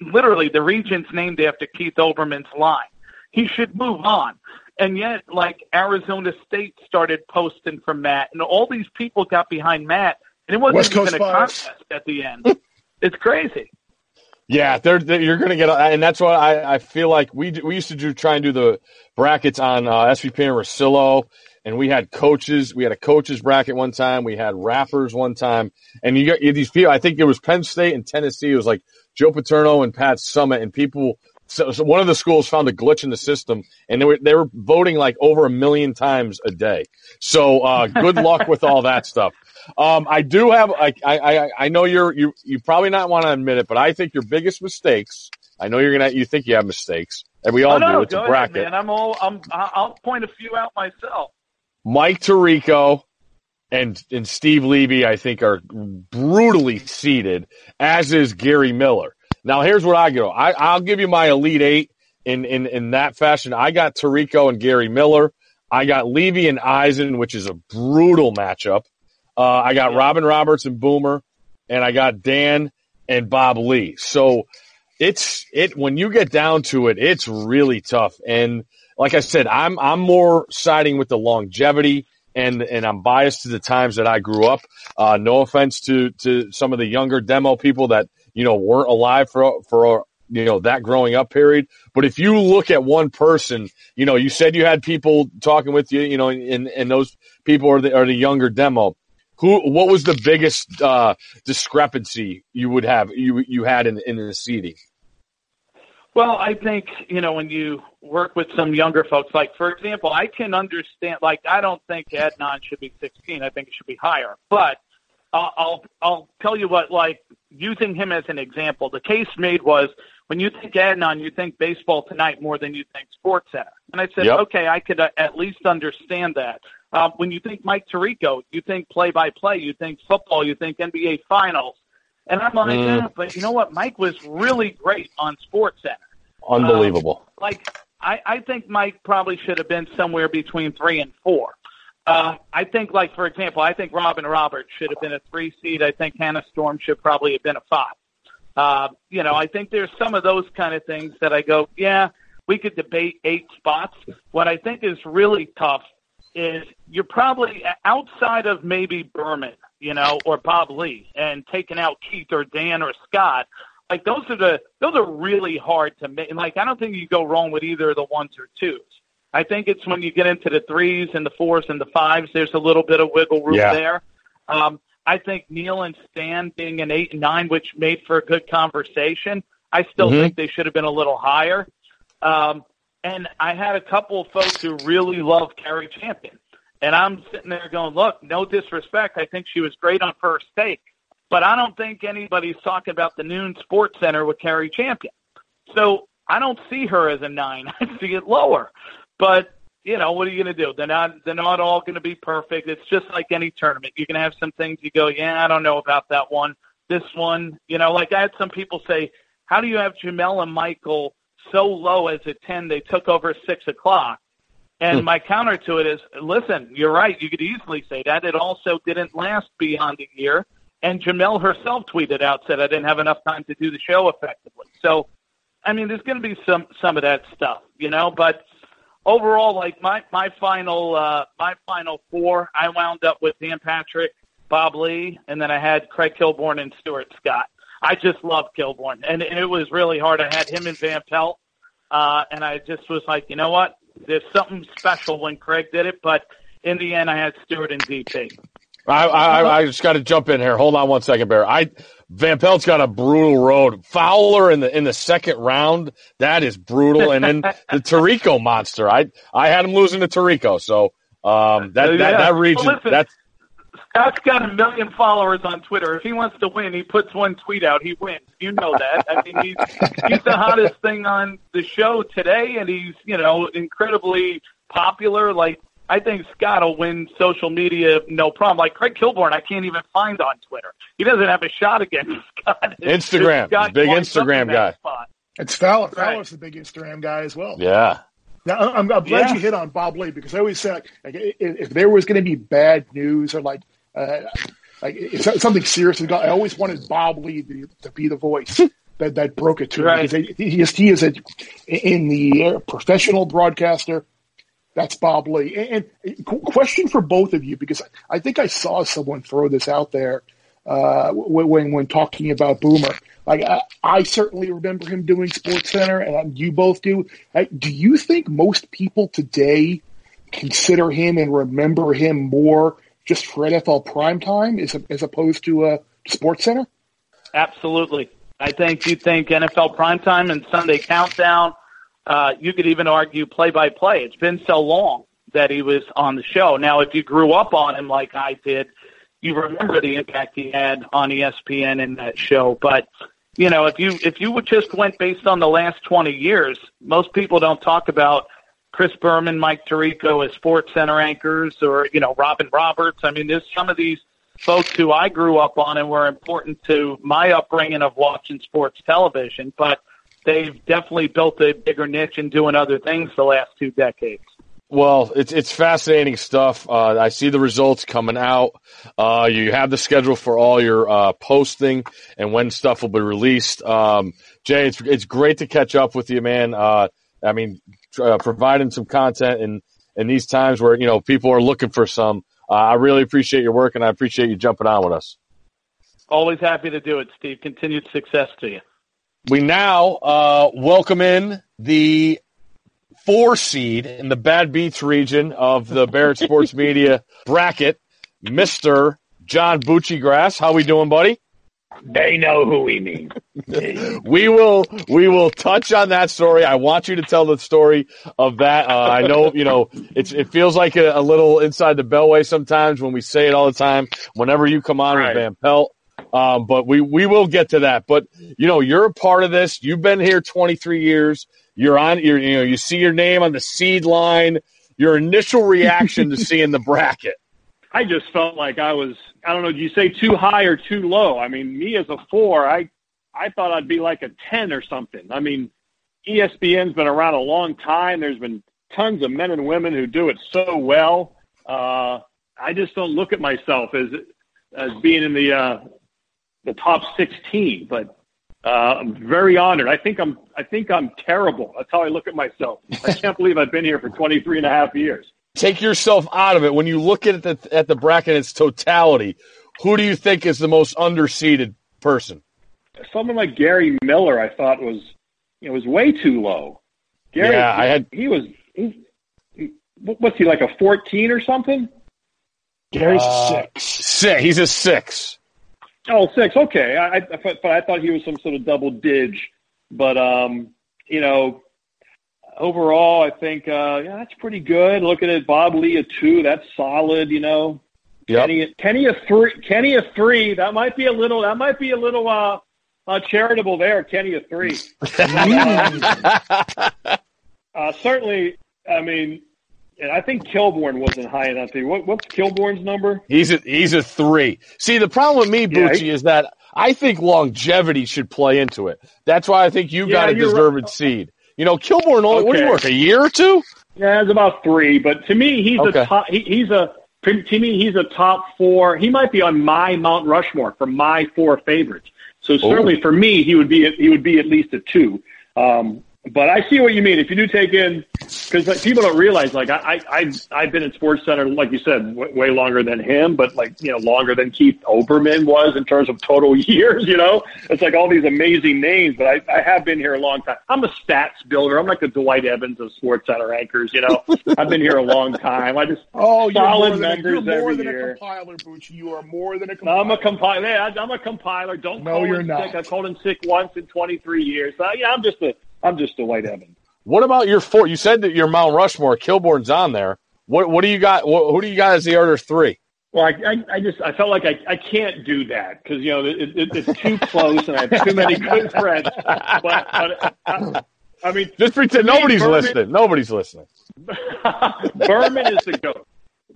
literally the region's named after Keith Olbermann's line. He should move on. And yet, like Arizona State started posting from Matt, and all these people got behind Matt, and it wasn't West even Coast a Bias. contest at the end. it's crazy. Yeah, they're, they're, you're going to get, and that's why I, I feel like we we used to do try and do the brackets on uh, SVP and Russillo, and we had coaches. We had a coaches bracket one time. We had rappers one time, and you got you, these people. I think it was Penn State and Tennessee. It was like Joe Paterno and Pat Summitt, and people so, so, one of the schools found a glitch in the system, and they were they were voting like over a million times a day. So uh, good luck with all that stuff. Um, I do have I, I I know you're you you probably not want to admit it, but I think your biggest mistakes. I know you're gonna you think you have mistakes, and we all oh, no, do. It's go a bracket. Ahead, man. I'm all I'm I'll point a few out myself. Mike Tirico and and Steve Levy, I think, are brutally seated, as is Gary Miller. Now here's what I go. I, I'll give you my elite eight in, in, in that fashion. I got Tirico and Gary Miller. I got Levy and Eisen, which is a brutal matchup. Uh, I got. Robin Roberts and Boomer, and I got Dan and Bob Ley. So it's it when you get down to it, it's really tough. And like I said, I'm I'm more siding with the longevity and and I'm biased to the times that I grew up. Uh, no offense to to some of the younger demo people that you know, weren't alive for, for, you know, that growing up period. But if you look at one person, you know, you said you had people talking with you, you know, and, and those people are the, are the younger demo. Who, what was the biggest, uh, discrepancy you would have, you, you had in, in the seating? Well, I think, you know, when you work with some younger folks, like, for example, I can understand, like, I don't think Adnan should be 16. I think it should be higher. But I'll, I'll, I'll tell you what, like, using him as an example. The case made was when you think Adnan, you think baseball tonight more than you think Sports Center. And I said, Yep. okay, I could uh, at least understand that. Uh, when you think Mike Tirico, you think play by play, you think football, you think NBA Finals. And I'm like, Mm. eh, but you know what? Mike was really great on Sports Center. Unbelievable. Like, I, I think Mike probably should have been somewhere between three and four. Uh, I think, like for example, I think Robin Roberts should have been a three seed. I think Hannah Storm should probably have been a five. Uh, you know, I think there's some of those kind of things that I go, yeah, we could debate eight spots. What I think is really tough is you're probably outside of maybe Berman, you know, or Bob Ley, and taking out Keith or Dan or Scott. Like those are the those are really hard to make. Like I don't think you go wrong with either of the ones or twos. I think it's when you get into the threes and the fours and the fives, there's a little bit of wiggle room Yeah. there. Um, I think Neil and Stan being an eight and nine, which made for a good conversation. I still Mhm. think they should have been a little higher. Um, and I had a couple of folks who really love Cari Champion. And I'm sitting there going, look, no disrespect. I think she was great on first take. But I don't think anybody's talking about the noon sports center with Cari Champion. So I don't see her as a nine. I see it lower. But you know, what are you going to do? They're not they're not all going to be perfect. It's just like any tournament. You're going to have some things you go, yeah, I don't know about that one. This one, you know, like I had some people say, how do you have Jemele and Michael so low as a ten? They took over six o'clock. And hmm. my counter to it is, listen, you're right. You could easily say that. It also didn't last beyond a year. And Jemele herself tweeted out, said, I didn't have enough time to do the show effectively. So, I mean, there's going to be some, some of that stuff, you know, but overall, like my, my final, uh, my final four, I wound up with Dan Patrick, Bob Ley, and then I had Craig Kilborn and Stuart Scott. I just love Kilborn and, and it was really hard. I had him in Van Pelt. Uh, and I just was like, you know what? There's something special when Craig did it, but in the end, I had Stuart and DP. I, I, I just got to jump in here. Hold on one second, Bear. I Van Pelt's got a brutal road. Fowler in the in the second round. That is brutal. And then the Tirico monster. I I had him losing to Tirico. So um, that, that Yeah. that region. Well, listen, that's Scott's got a million followers on Twitter. If he wants to win, he puts one tweet out. He wins. You know that. I mean, he's he's the hottest thing on the show today, and he's you know incredibly popular. Like I think Scott will win social media no problem. Like Craig Kilborn, I can't even find on Twitter. He doesn't have a shot against Scott. Instagram. Scott Big Instagram guy. It's Fowler. Right. Fowler's the big Instagram guy as well. yeah. Now, I- I'm, I'm glad Yeah. you hit on Bob Ley because I always said like, like, if there was going to be bad news or like uh, like if something serious, was go- I always wanted Bob Ley to, to be the voice that, that broke it to me Right. because he, he is he is a in the professional broadcaster. That's Bob Ley. And, and question for both of you because I think I saw someone throw this out there uh, when, when talking about Boomer. Like I, I certainly remember him doing Sports Center, and you both do. Do you think most people today consider him and remember him more just for NFL primetime as as opposed to uh, Sports Center? Absolutely. I think you think NFL primetime and Sunday countdown. Uh, you could even argue play by play. It's been so long that he was on the show. Now, if you grew up on him like I did, you remember the impact he had on ESPN in that show. But you know, if you if you would just went based on the last twenty years, most people don't talk about Chris Berman, Mike Tirico as Sports Center anchors, or you know Robin Roberts. I mean, there's some of these folks who I grew up on and were important to my upbringing of watching sports television, but they've definitely built a bigger niche in doing other things the last two decades. Well, it's it's fascinating stuff. Uh, I see the results coming out. Uh, you have the schedule for all your uh, posting and when stuff will be released. Um, Jay, it's it's great to catch up with you, man. Uh, I mean, uh, providing some content in in these times where you know people are looking for some. Uh, I really appreciate your work, and I appreciate you jumping on with us. Always happy to do it, Steve. Continued success to you. We now uh, welcome in the four seed in the Bad Beats region of the Barrett Sports Media bracket, Mister John Bucci Grass. How we doing, buddy? They know who we mean. We will we will touch on that story. I want you to tell the story of that. Uh, I know you know it's it feels like a, a little inside the beltway sometimes when we say it all the time. Whenever you come on Right. with Van Pelt, Um, but we we will get to that. But you know, you're a part of this. You've been here 23 years. You're on. You're you know you see your name on the seed line. Your initial reaction to seeing the bracket. I just felt like I was. I don't know. Do you say too high or too low? I mean, me as a four, I I thought I'd be like a ten or something. I mean, ESPN's been around a long time. There's been tons of men and women who do it so well. Uh, I just don't look at myself as as being in the uh, the top 16, but uh, I'm very honored. I think I'm I think I'm terrible. That's how I look at myself. I can't believe I've been here for 23 and a half years. Take yourself out of it. When you look at the at the bracket in its totality, who do you think is the most underseeded person? Someone like Gary Miller, I thought was it was way too low. Gary, Yeah, I had- he was. He, he, what's he like a 14 or something? Gary's Uh, six. Six. He's a six. Oh, six. Okay, I, I but I thought he was some sort of double dig. But um, you know, overall, I think uh, yeah, that's pretty good. Looking at Bob Ley a two, that's solid. You know, Yep. Kenny, Kenny a three, Kenny a three. That might be a little. That might be a little uh, uh charitable there. Kenny a three. uh, certainly, I mean, and I think Kilborn wasn't high enough. To, What, what's Kilborn's number? He's a he's a three. See, the problem with me, Yeah, Bucci, he- is that I think longevity should play into it. That's why I think you Yeah, got a deserved right. seed. You know, Kilborn only what do you work a year or two? Yeah, it's about three. But to me, he's Okay. a top. He, he's a to me, he's a top four. He might be on my Mount Rushmore for my four favorites. So certainly for me, he would be he would be at least a two. Um, but I see what you mean. If you do take in, because like, people don't realize, like I, I, I've, I've been at Sports Center, like you said, w- way longer than him, but like you know, longer than Keith Olbermann was in terms of total years. You know, it's like all these amazing names. But I, I have been here a long time. I'm a stats builder. I'm like the Dwight Evans of Sports Center anchors. You know, I've been here a long time. I just Oh, you're solid than, a, you're more every than year. a compiler, Bucci. You are more than a compiler. I'm a compiler. Yeah, I'm a compiler. Don't No, call you're in not. sick. I called in sick once in 23 years. Uh, yeah, I'm just a I'm just a Dwight Evans. What about your four? You said that your Mount Rushmore, Kilborn's on there. What what do you got? What, who do you got as the other three? Well, I, I, I just I felt like I, I can't do that because you know it, it, it's too close and I have too many good friends. But, but I, I mean, Just pretend nobody's Berman- listening. Nobody's listening. Berman is the goat.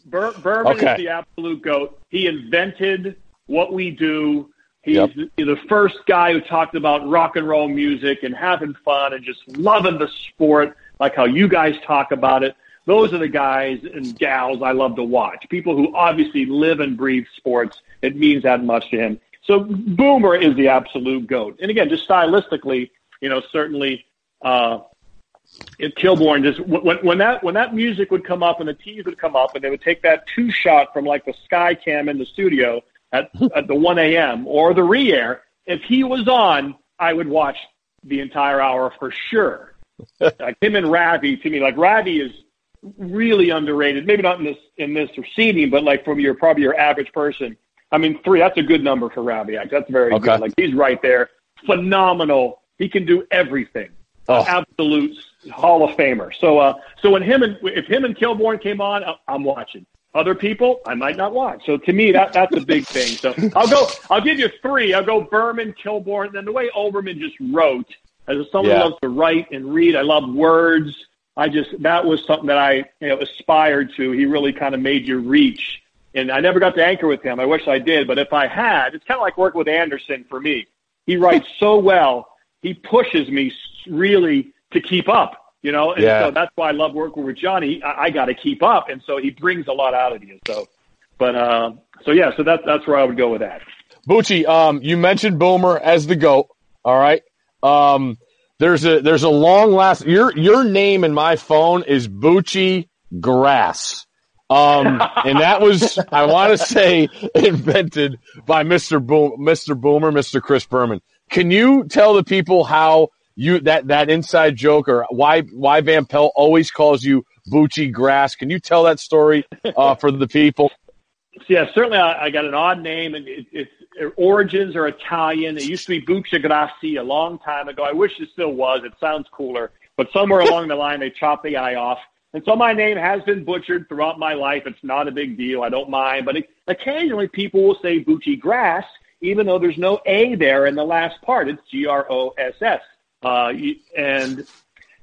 Ber, Berman Okay. is the absolute goat. He invented what we do. He's Yep. the- first guy who talked about rock and roll music and having fun and just loving the sport, like how you guys talk about it. Those are the guys and gals I love to watch. People who obviously live and breathe sports. It means that much to him. So Boomer is the absolute goat. And again, just stylistically, you know, certainly uh, it Kilborn just when when that when that music would come up and the teas would come up and they would take that two shot from like the sky cam in the studio at at the one a.m. or the re-air. If he was on, I would watch the entire hour for sure. like him and Ravi to me, like Ravi is really underrated. Maybe not in this in this seating, but like from your probably your average person. I mean, three. That's a good number for Ravech. That's very Okay. good. Like he's right there. Phenomenal. He can do everything Oh. absolute Hall of Famer. So, uh, so when him and if him and Kilborn came on, I'm watching. Other people, I might not watch. So to me, that that's a big thing. So I'll go. I'll give you three. I'll go Berman, Kilborn, and then the way Olbermann just wrote. As someone Yeah. who loves to write and read, I love words. I just that was something that I you know aspired to. He really kind of made you reach. And I never got to anchor with him. I wish I did, but if I had, it's kind of like working with Anderson for me. He writes so well. He pushes me really to keep up, you know, and Yeah. so that's why I love working with Johnny. I, I got to keep up, and so he brings a lot out of you. So, but uh, so yeah, so that's that's where I would go with that. Bucci, um, you mentioned Boomer as the goat. All right. Um, there's a there's a long last your your name in my phone is Bucci Grass. Um, and that was I want to say invented by Mr. Boom, Mr. Boomer, Mr. Chris Berman. Can you tell the people how you that that inside joke or why why Van Pelt always calls you Bucci Grass? Can you tell that story uh, for the people? Yeah, certainly I, I got an odd name, and it, it's it, origins are Italian. It used to be Buccia Grassi a long time ago. I wish it still was. It sounds cooler, but somewhere along the line they chopped the eye off. And so my name has been butchered throughout my life. It's not a big deal. I don't mind. But it, occasionally people will say Bucci Grass, even though there's no A there in the last part. It's G R O S S. Uh, and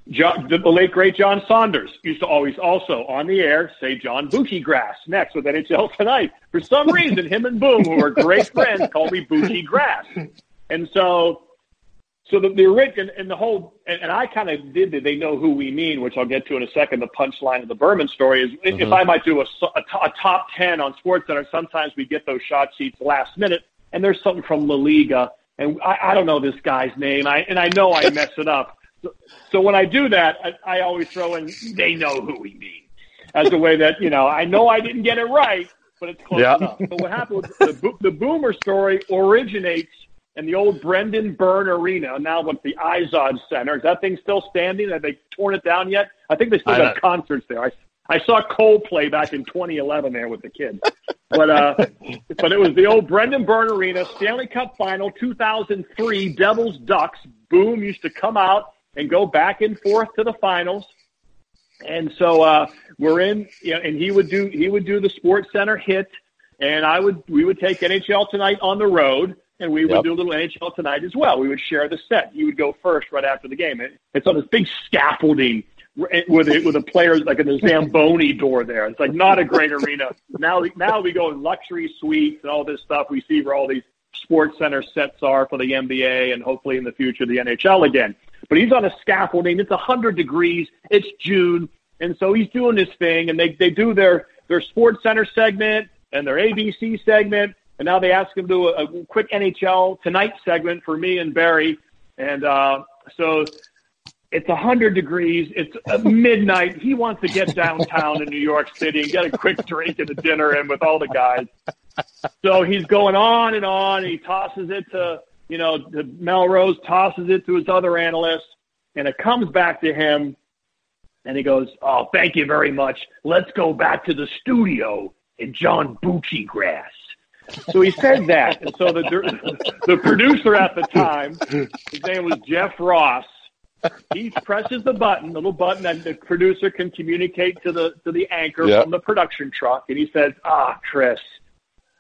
John, the, the late great John Saunders used to always also on the air say John Bucci Grass next with NHL Tonight. For some reason, him and Boom, who are great friends, call me Bucci Grass. And so, so the, the original and the whole, and, and I kind of did the they know who we mean, which I'll get to in a second. The punchline of the Berman story is mm-hmm. if I might do a, a, a top 10 on SportsCenter, sometimes we get those shot sheets last minute and there's something from La Liga and I, I don't know this guy's name. I, and I know I mess it up. So, so when I do that, I, I always throw in, they know who we mean as a way that, you know, I know I didn't get it right, but it's close yeah. enough. So what happened was the, the Boomer story originates in the old Brendan Byrne Arena. Now what's the Izod Center? Is that thing still standing? Have they torn it down yet? I think they still I got know. concerts there. I, I saw Coldplay back in 2011 there with the kids. But uh, but it was the old Brendan Byrne Arena Stanley Cup Final 2003 Devils Ducks. Boom used to come out and go back and forth to the finals. And so uh, we're in, you know, and he would do he would do the Sports Center hit, and I would we would take NHL tonight on the road, and we would yep. do a little NHL tonight as well. We would share the set. He would go first right after the game. It, it's on this big scaffolding with a, with a player like in the Zamboni door there. It's like not a great arena. Now now we go in luxury suites and all this stuff. We see where all these sports center sets are for the NBA and hopefully in the future the NHL again. But he's on a scaffolding. It's a hundred degrees. It's June, and so he's doing this thing. And they they do their their Sports Center segment and their ABC segment, and now they ask him to do a, a quick NHL Tonight segment for me and Barry. And uh, so it's a hundred degrees. It's midnight. He wants to get downtown in New York City and get a quick drink and a dinner in with all the guys. So he's going on and on. And he tosses it to you know, Melrose tosses it to his other analysts, and it comes back to him, and he goes, "Oh, thank you very much. Let's go back to the studio in John Bucci grass." So he said that, and so the the producer at the time, his name was Jeff Ross. He presses the button, the little button that the producer can communicate to the to the anchor yep. from the production truck, and he says, "Ah, Chris."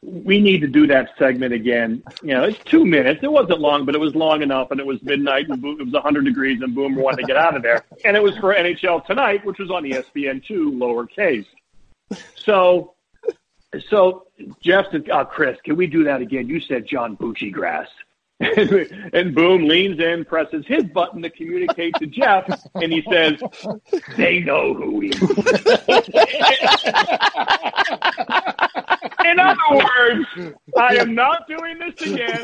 we need to do that segment again. You know, it's two minutes. It wasn't long, but it was long enough, and it was midnight, and it was 100 degrees, and Boomer wanted to get out of there. And it was for NHL Tonight, which was on ESPN2, lowercase. So, so Jeff said, oh, Chris, can we do that again? You said John Bucci grass. and Boom leans in, presses his button to communicate to Jeff, and he says, "They know who we." Are." In other words, I am not doing this again.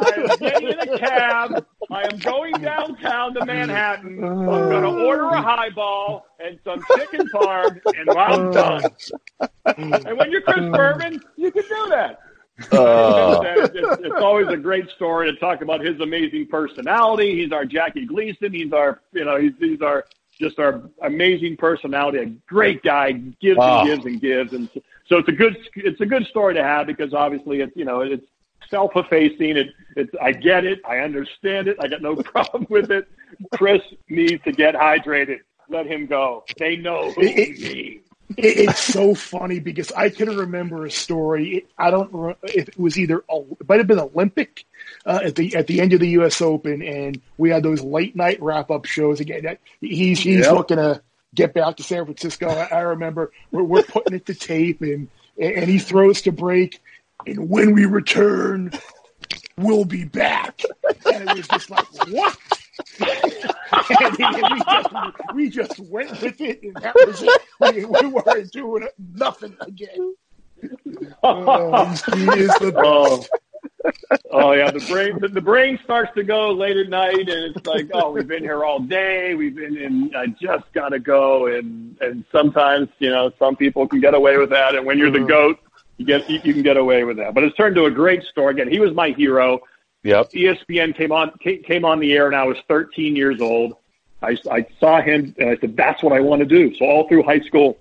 I am getting in a cab. I am going downtown to Manhattan. I'm going to order a highball and some chicken parm, and I'm done. And when you're Chris Berman, you can do that. Uh. it's, it's, always a great story to talk about his amazing personality. He's our Jackie Gleason. He's our, you know, he's, he's our just our amazing personality. A great guy, gives and gives and gives, and so it's a good it's a good story to have because obviously it's you know it's self-effacing. It it's I get it, I understand it, I got no problem with it. Chris needs to get hydrated. Let him go. They know who it, it, it's so funny because I can remember a story. I don't if it was either it might have been Olympic uh, at the at the end of the U.S. Open, and we had those late night wrap up shows again. That he's he's yep. looking to get back to San Francisco. I, I remember we're, we're, putting it to tape, and and he throws to break, and when we return, we'll be back. And it was just like what. and, we, just, we just went with it, and that was it. We, we weren't doing it, nothing again. Oh, he is the best. oh yeah, the brain the, the, brain starts to go late at night, and it's like, oh, we've been here all day. We've been in. I just gotta go, and and sometimes you know some people can get away with that, and when you're the mm-hmm. goat, you get you, you can get away with that. But it's turned to a great story. Again, he was my hero. Yep. ESPN came on came on the air, and I was 13 years old. I, I saw him, and I said, "That's what I want to do." So all through high school,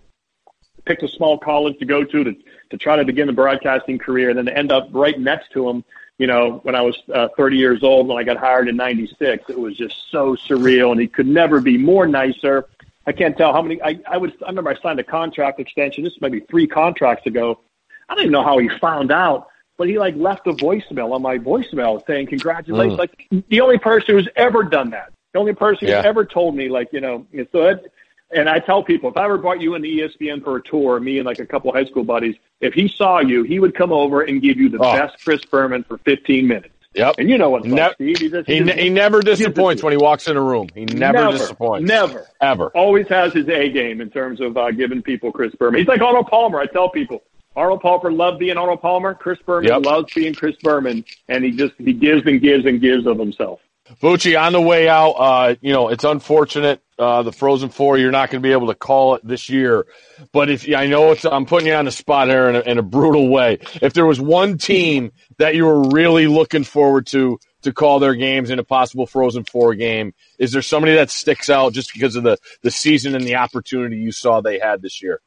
picked a small college to go to to to try to begin the broadcasting career, and then to end up right next to him. You know, when I was uh, 30 years old, when I got hired in '96, it was just so surreal, and he could never be more nicer. I can't tell how many. I, I was. I remember I signed a contract extension. This is maybe three contracts ago. I don't even know how he found out, but he like left a voicemail on my voicemail saying congratulations. Mm. Like the only person who's ever done that, the only person yeah. who's ever told me like you know. So that, and I tell people if I ever brought you into ESPN for a tour, me and like a couple high school buddies, if he saw you, he would come over and give you the oh. best Chris Berman for 15 minutes. Yep. And you know what, ne- Steve. He, just, he, he, he never disappoints when he walks in a room. He never, never disappoints. Never. Ever. Always has his A game in terms of uh, giving people Chris Berman. He's like Arnold Palmer. I tell people, Arnold Palmer loved being Arnold Palmer. Chris Berman yep. loves being Chris Berman, and he just he gives and gives and gives of himself. Bucci, on the way out, uh, you know, it's unfortunate uh, the Frozen Four. You're not going to be able to call it this year, but if I know it's, I'm putting you on the spot here in a, in a brutal way. If there was one team that you were really looking forward to to call their games in a possible Frozen Four game, is there somebody that sticks out just because of the the season and the opportunity you saw they had this year?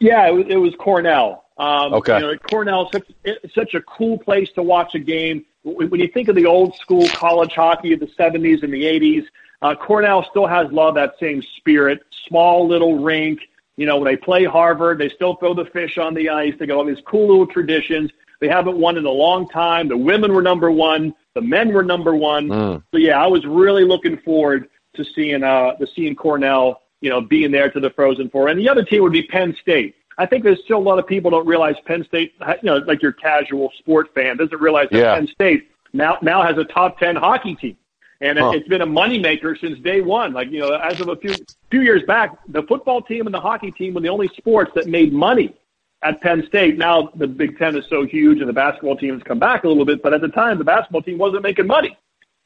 Yeah, it was, it was Cornell. Um, okay. You know, Cornell such, it's such a cool place to watch a game. When you think of the old school college hockey of the 70s and the 80s, uh, Cornell still has a lot of that same spirit. Small little rink. You know, when they play Harvard, they still throw the fish on the ice. They got all these cool little traditions. They haven't won in a long time. The women were number one. The men were number one. Mm. So yeah, I was really looking forward to seeing uh, to seeing Cornell, you know, being there to the Frozen Four. And the other team would be Penn State. I think there's still a lot of people don't realize Penn State, you know, like your casual sport fan doesn't realize that yeah. Penn State now now has a top ten hockey team, and huh. it's been a moneymaker since day one. Like you know, as of a few few years back, the football team and the hockey team were the only sports that made money at Penn State. Now the Big Ten is so huge, and the basketball team has come back a little bit, but at the time, the basketball team wasn't making money.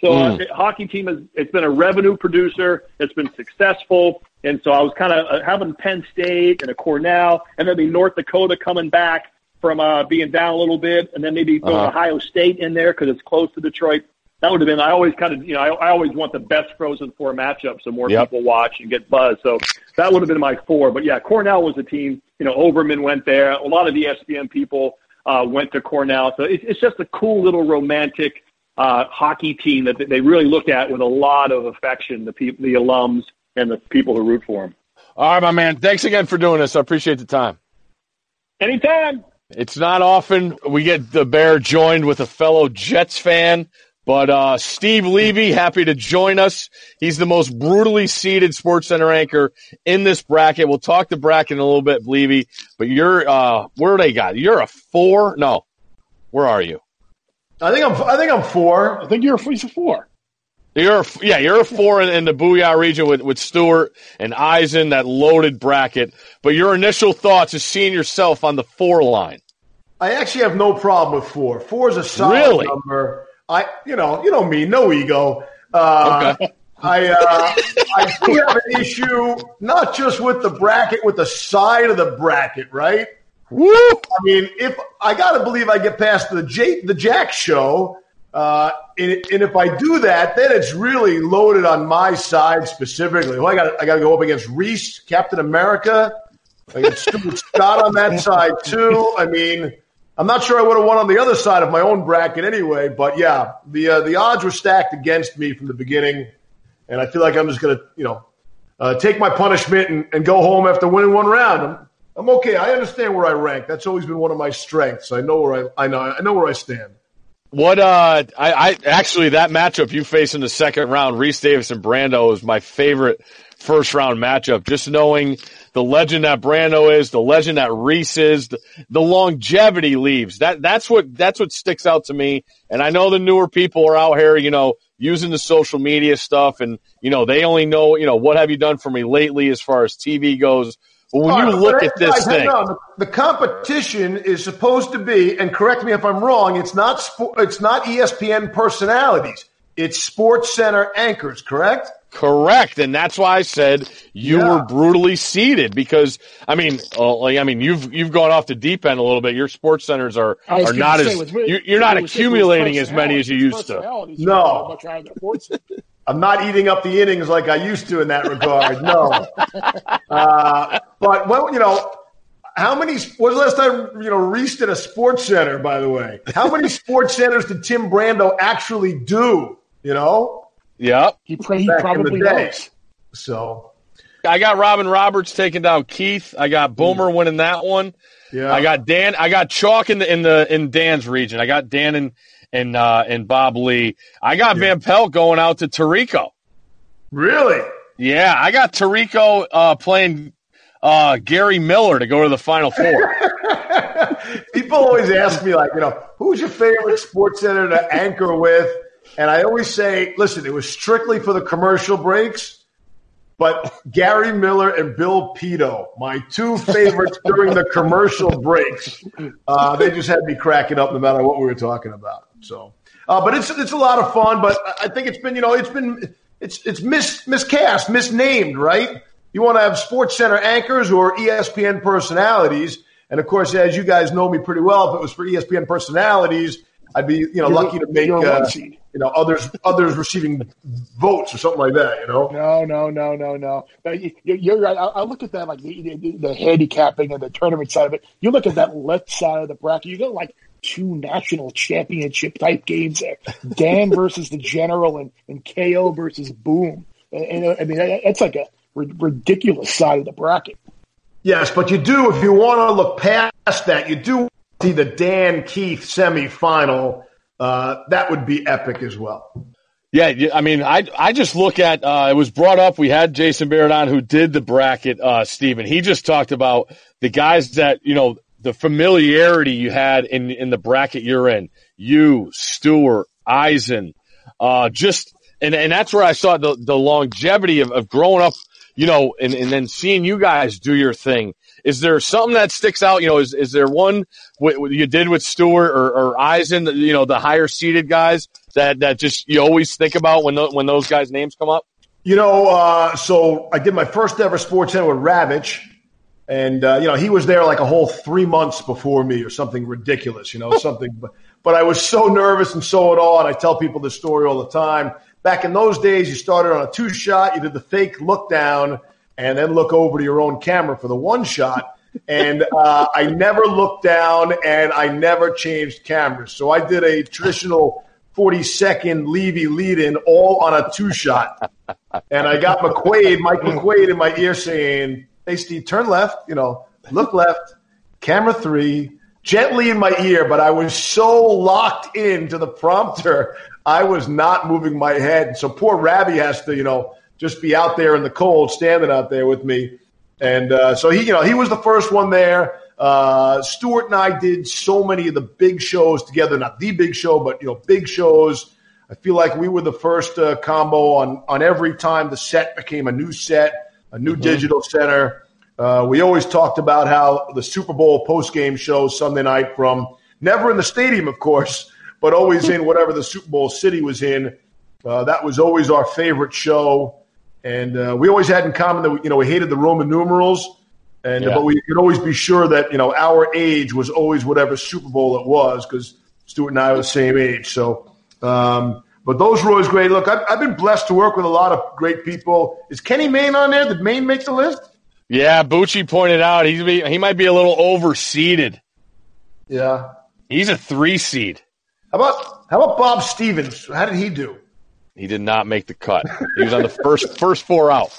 So mm. uh, the hockey team has it's been a revenue producer. It's been successful, and so I was kind of uh, having Penn State and a Cornell, and then the North Dakota coming back from uh, being down a little bit, and then maybe throw uh-huh. Ohio State in there because it's close to Detroit. That would have been. I always kind of, you know, I, I always want the best Frozen Four matchup so more yep. people watch and get buzz. So that would have been my four. But yeah, Cornell was a team. You know, Olbermann went there. A lot of the ESPN people uh, went to Cornell. So it's, it's just a cool little romantic uh, hockey team that they really look at with a lot of affection, the people, the alums, and the people who root for them. All right, my man. Thanks again for doing this. I appreciate the time. Anytime. It's not often we get the Bear joined with a fellow Jets fan, but uh, Steve Levy, happy to join us. He's the most brutally seeded Sports Center anchor in this bracket. We'll talk the bracket in a little bit, Levy. But you're uh, where are they got? You're a four? No, where are you? I think I'm. I think I'm four. I think you're a, he's a four. You're a, yeah, you're a four in, in, the Booyah region with, with Stuart and Eisen, that loaded bracket. But your initial thoughts is seeing yourself on the four line. I actually have no problem with four. Four is a solid really? number. I, you know, you know me, no ego. Uh, okay. I, uh, I do have an issue, not just with the bracket, with the side of the bracket, right? Woo! I mean, if I got to believe I get past the J, the Jack show, uh, and, and, if I do that, then it's really loaded on my side specifically. Well, I got I got to go up against Rece, Captain America. I got Stuart Scott on that side too. I mean, I'm not sure I would have won on the other side of my own bracket anyway. But yeah, the uh, the odds were stacked against me from the beginning, and I feel like I'm just gonna you know uh, take my punishment and, and, go home after winning one round. I'm, I'm okay. I understand where I rank. That's always been one of my strengths. I know where I I know I know where I stand. What uh I, I actually that matchup you face in the second round, Rece Davis and Brando is my favorite first round matchup. Just knowing the legend that Brando is, the legend that Rece is, the, the, longevity leaves. That that's what that's what sticks out to me. And I know the newer people are out here, you know, using the social media stuff and you know, they only know, you know, what have you done for me lately as far as TV goes. But when you look at this thing, on. the competition is supposed to be, and correct me if I'm wrong, it's not it's not ESPN personalities. It's Sports Center anchors, correct? Correct, and that's why I said you yeah. were brutally seeded because I mean, uh, like, I mean, you've you've gone off the deep end a little bit. Your sports centers are are not as you're, you're not accumulating as many as you used to. No, I'm not eating up the innings like I used to in that regard. No, uh, but well, you know, how many? was the last time you know Rece did a sports center? By the way, how many sports centers did Tim Brando actually do? You know. Yep. He, he probably knows. So. I got Robin Roberts taking down Keith. I got Boomer winning that one. Yeah. I got Dan. I got chalk in the in the in Dan's region. I got Dan and and uh, and Bob Ley. I got Van Pelt going out to Tirico. Really? Yeah, I got Tirico uh, playing uh, Gary Miller to go to the Final Four. People always ask me, like, you know, who's your favorite sports center to anchor with? And I always say, listen, it was strictly for the commercial breaks, but Gary Miller and Bill Pidto, my two favorites during the commercial breaks, uh, they just had me cracking up no matter what we were talking about. So, uh, but it's it's a lot of fun. But I think it's been, you know, it's been it's it's mis, miscast, misnamed, right? You want to have Sports Center anchors or ESPN personalities. And of course, as you guys know me pretty well, if it was for ESPN personalities, I'd be you know You're- lucky to make uh, you know others others receiving votes or something like that. You know, No, no, no, no, no. No, you- You're right. I I look at that like the, the, the handicapping and the tournament side of it. You look at that left side of the bracket. You got like two national championship type games there. Dan versus the General and, and KO versus Boom. And, and I mean, that- that's like a ridiculous side of the bracket. yes, but you do if you want to look past that, you do see the Dan Keith semifinal. Uh, that would be epic as well. Yeah, yeah, I mean, I I just look at uh, it was brought up. We had Jason Barrett on who did the bracket. Uh, Steven, he just talked about the guys that you know the familiarity you had in in the bracket you're in. You, Stuart, Eisen, uh, just and and that's where I saw the the longevity of, of growing up. You know, and and then seeing you guys do your thing. Is there something that sticks out? You know, is is there one you did with Stuart or, or Eisen? You know, the higher seated guys that that just you always think about when tho- when those guys' names come up. You know, uh, so I did my first ever sports center with Ravitch, and uh, you know he was there like a whole three months before me or something ridiculous. You know, something. But, but I was so nervous and so at all, and I tell people this story all the time. Back in those days, you started on a two shot, you did the fake look down, and then look over to your own camera for the one shot. And uh, I never looked down, and I never changed cameras. So I did a traditional 40 second Levy lead in all on a two shot. And I got mcquade Mike mcquade in my ear saying, Hey, Steve, turn left, you know, look left, camera three, gently in my ear, but I was so locked into the prompter, I was not moving my head. So poor Rabbi has to, you know, just be out there in the cold, standing out there with me. And uh, so he, you know, he was the first one there. Uh, Stuart and I did so many of the big shows together, not the big show, but you know, big shows. I feel like we were the first uh, combo on on every time the set became a new set, a new digital center. Uh, we always talked about how the Super Bowl post game show Sunday night from never in the stadium, of course, but always in whatever the Super Bowl city was in. Uh, that was always our favorite show, and uh, we always had in common that we, you know we hated the Roman numerals, and Yeah. but we could always be sure that you know our age was always whatever Super Bowl it was because Stuart and I were the same age. So, um, but those were always great. Look, I've, I've been blessed to work with a lot of great people. Is Kenny Mayne on there? Did Mayne make the list? Yeah, Bucci pointed out he's be, he might be a little overseeded. Yeah. He's a three seed. How about how about Bob Stevens? How did he do? He did not make the cut. He was on the first first four out.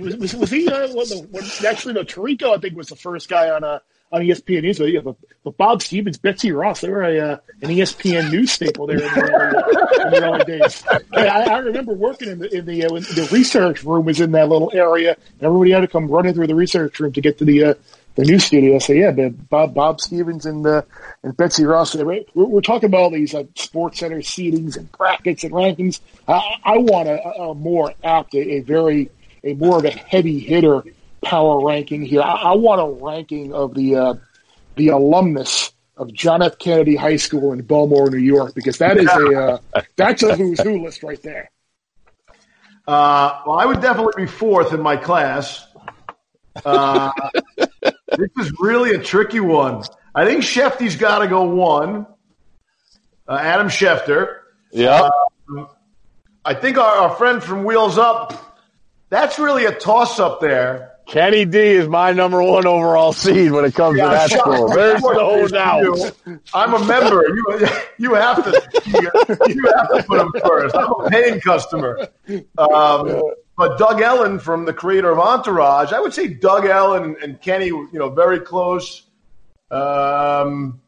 was, was, was he uh, one of the, one, actually no Tirico? I think was the first guy on uh, on ESPN News. Yeah, but, but Bob Stevens, Betsy Ross, they were a, uh, an ESPN news staple there in the early, in the early days. I, I remember working in the in the, uh, the research room was in that little area, and everybody had to come running through the research room to get to the uh, the news studio. So yeah, Bob Bob Stevens and uh, and Betsy Ross. We're, we're talking about all these uh, sports center seedings and brackets and rankings. I, I want a, a more apt, a, a very a more of a heavy hitter power ranking here. I, I want a ranking of the uh, the alumnus of John F. Kennedy High School in Bellmore, New York, because that is a uh, that's a who's who list right there. Uh, well, I would definitely be fourth in my class. Uh, this is really a tricky one. I think Shefty's got to go one. Uh, Adam Schefter. Yeah. I think our, our friend from Wheels Up. That's really a toss up there. Kenny D is my number one overall seed when it comes Yeah, to that school. There's no doubt. I'm a member. You, you have to you, you have to put him first. I'm a paying customer. Um, but Doug Ellin from the creator of Entourage, I would say Doug Ellin and Kenny, you know, very close. Um,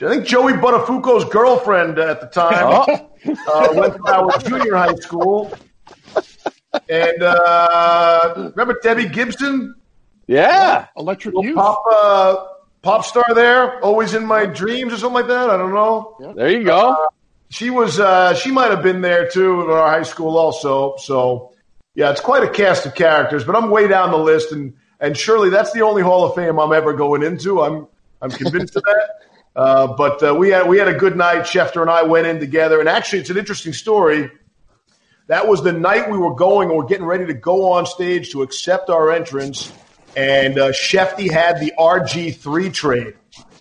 I think Joey Buttafuoco's girlfriend at the time uh, went to our junior high school. And uh, remember Debbie Gibson? Yeah. Electric Youth. pop, uh, pop star there, always in my dreams or something like that. I don't know. There you go. She was, uh, she might have been there too at our high school also. So, yeah, it's quite a cast of characters, but I'm way down the list, and and surely that's the only Hall of Fame I'm ever going into. I'm I'm convinced of that. Uh, but uh, we had we had a good night. Schefter and I went in together, and actually, it's an interesting story. That was the night we were going, and we're getting ready to go on stage to accept our entrance. And uh, Shefty had the RG3 trade.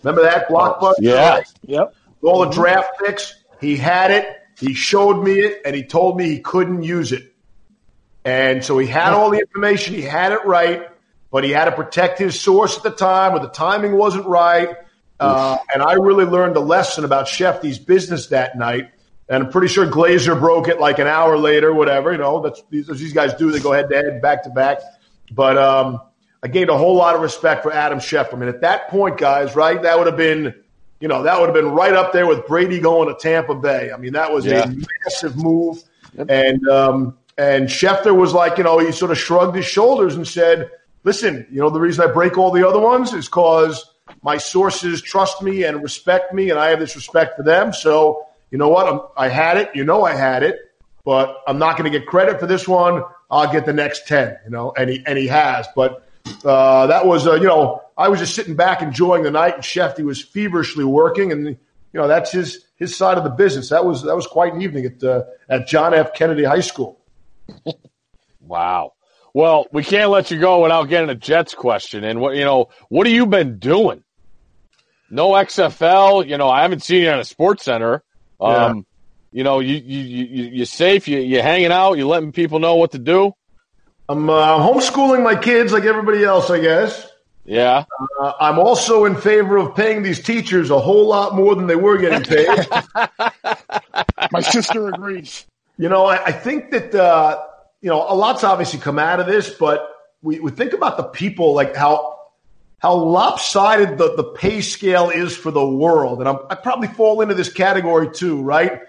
Remember that blockbuster? Yeah. Yep. All the draft picks. He had it. He showed me it, and he told me he couldn't use it. And so he had all the information. He had it right, but he had to protect his source at the time, or the timing wasn't right. Uh, and I really learned a lesson about Shefty's business that night. And I'm pretty sure Glazer broke it like an hour later, whatever. You know, that's these, these guys do. They go head to head, back to back. But um, I gained a whole lot of respect for Adam Schefter. I mean, at that point, guys, right? That would have been, you know, that would have been right up there with Brady going to Tampa Bay. I mean, that was Yeah. a massive move. And um, and Schefter was like, you know, he sort of shrugged his shoulders and said, "Listen, you know, the reason I break all the other ones is because my sources trust me and respect me, and I have this respect for them. So, you know what? I'm, I had it. You know, I had it, but I'm not going to get credit for this one. I'll get the next ten. You know, and he and he has. But uh, that was, uh, you know, I was just sitting back enjoying the night, and Shefty was feverishly working, and you know, that's his his side of the business. That was that was quite an evening at uh, at John F. Kennedy High School. Wow. Well, we can't let you go without getting a Jets question. And what you know, what have you been doing? No XFL. You know, I haven't seen you on a Sports Center. Um, you know, you you you you're safe. You you're hanging out. You're letting people know what to do. I'm uh, homeschooling my kids like everybody else, I guess. Yeah. Uh, I'm also in favor of paying these teachers a whole lot more than they were getting paid. My sister agrees. you know, I, I think that uh, you know a lot's obviously come out of this, but we, we think about the people like how how lopsided the, the pay scale is for the world, and I'm, I probably fall into this category too, right?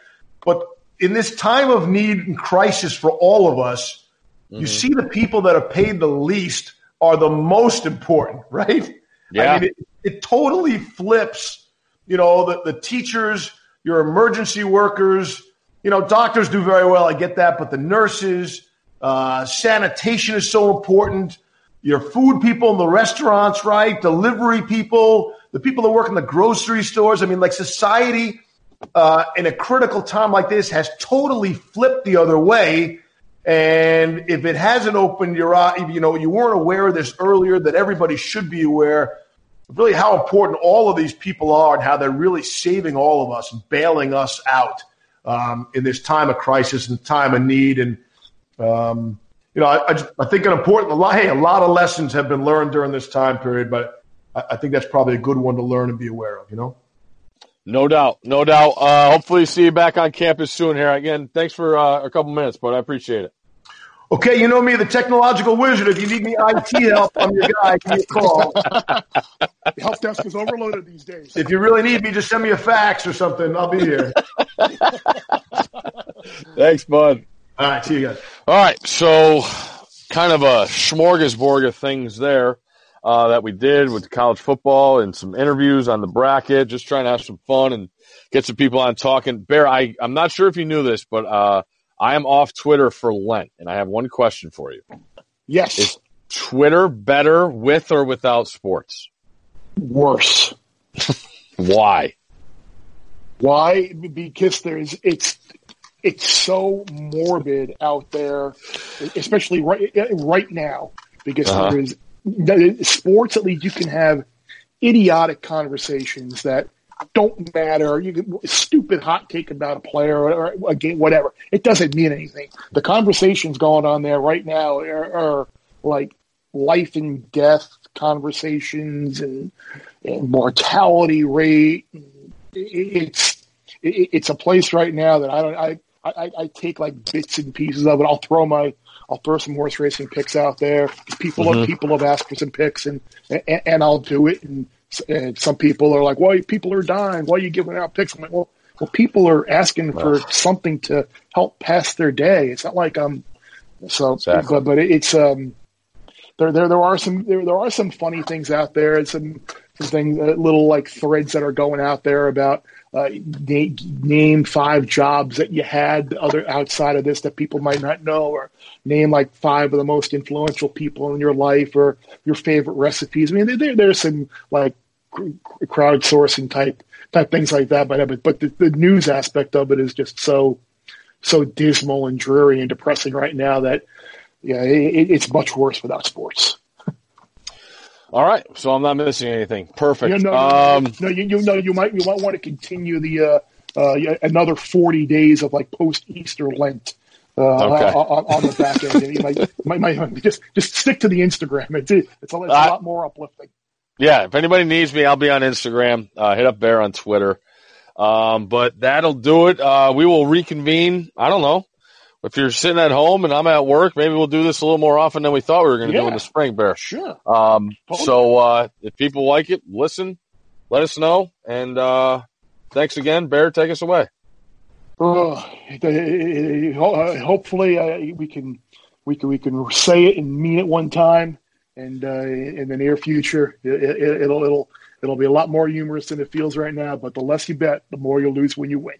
But in this time of need and crisis for all of us, you see the people that are paid the least are the most important, right? Yeah. I mean, it, it totally flips. You know, the, the teachers, your emergency workers, you know, doctors do very well. I get that, but the nurses, uh, sanitation is so important. Your food people in the restaurants, right? Delivery people, the people that work in the grocery stores. I mean, like society uh, in a critical time like this has totally flipped the other way. And if it hasn't opened your eye, you know, you weren't aware of this earlier, that everybody should be aware of really how important all of these people are and how they're really saving all of us and bailing us out um, in this time of crisis and time of need. And, um, you know, I, I, just, I think an important, a lot, hey, a lot of lessons have been learned during this time period, but I, I think that's probably a good one to learn and be aware of, you know? No doubt. No doubt. Uh, hopefully, see you back on campus soon. Here again. Thanks for uh, a couple minutes, but I appreciate it. Okay, you know me, the technological wizard. If you need me IT help, I'm your guy. Give me a call. The help desk is overloaded these days. If you really need me, just send me a fax or something. I'll be here. Thanks, bud. All right, see you guys. All right, so kind of a smorgasbord of things there uh, that we did with college football and some interviews on the bracket, just trying to have some fun and get some people on talking. Bear, I, I'm not sure if you knew this, but uh, I am off Twitter for Lent, and I have one question for you. Yes. Is Twitter better with or without sports? Worse. Why? Why? Because there's it's it's so morbid out there, especially right right now. Because Uh-huh. there is sports. At least you can have idiotic conversations that don't matter. You can stupid hot take about a player or a game, whatever. It doesn't mean anything. The conversations going on there right now are, are like life and death conversations and, and mortality rate. It's it's a place right now that I don't I, I I I, take like bits and pieces of it. I'll throw my I'll throw some horse racing picks out there. People Mhm. people have asked for some picks, and and, and I'll do it. And, and some people are like, "Why people are dying? Why are you giving out picks?" I'm like, "Well, well, people are asking for something to help pass their day. It's not like I'm so, Exactly. but but it's um." There, there, there are some there, there are some funny things out there, and some some things, uh, little like threads that are going out there about uh, na- name five jobs that you had other outside of this that people might not know, or name like five of the most influential people in your life, or your favorite recipes. I mean, there, there's some like cr- crowdsourcing type type things like that, but but, but the, the news aspect of it is just so so dismal and dreary and depressing right now that yeah, it, it's much worse without sports. All right, so I'm not missing anything. Perfect. You know, um, no, you, you know, you might you might want to continue the uh, uh, another forty days of like post Easter Lent uh, Okay. on, on the back end. You might, might, might just just stick to the Instagram. It's it's a, it's a lot more uplifting. yeah, if anybody needs me, I'll be on Instagram. Uh, hit up Bear on Twitter. Um, but that'll do it. Uh, we will reconvene. I don't know. If you're sitting at home and I'm at work, maybe we'll do this a little more often than we thought we were going to do in the spring, Bear. Sure. Um, Totally. so, uh, if people like it, listen, let us know. And, uh, thanks again, Bear. Take us away. Oh, it- it- it- uh, hopefully uh, we can we can we can say it and mean it one time, and uh, in the near future it, it, it'll it'll it'll be a lot more humorous than it feels right now. But the less you bet, the more you'll lose when you win.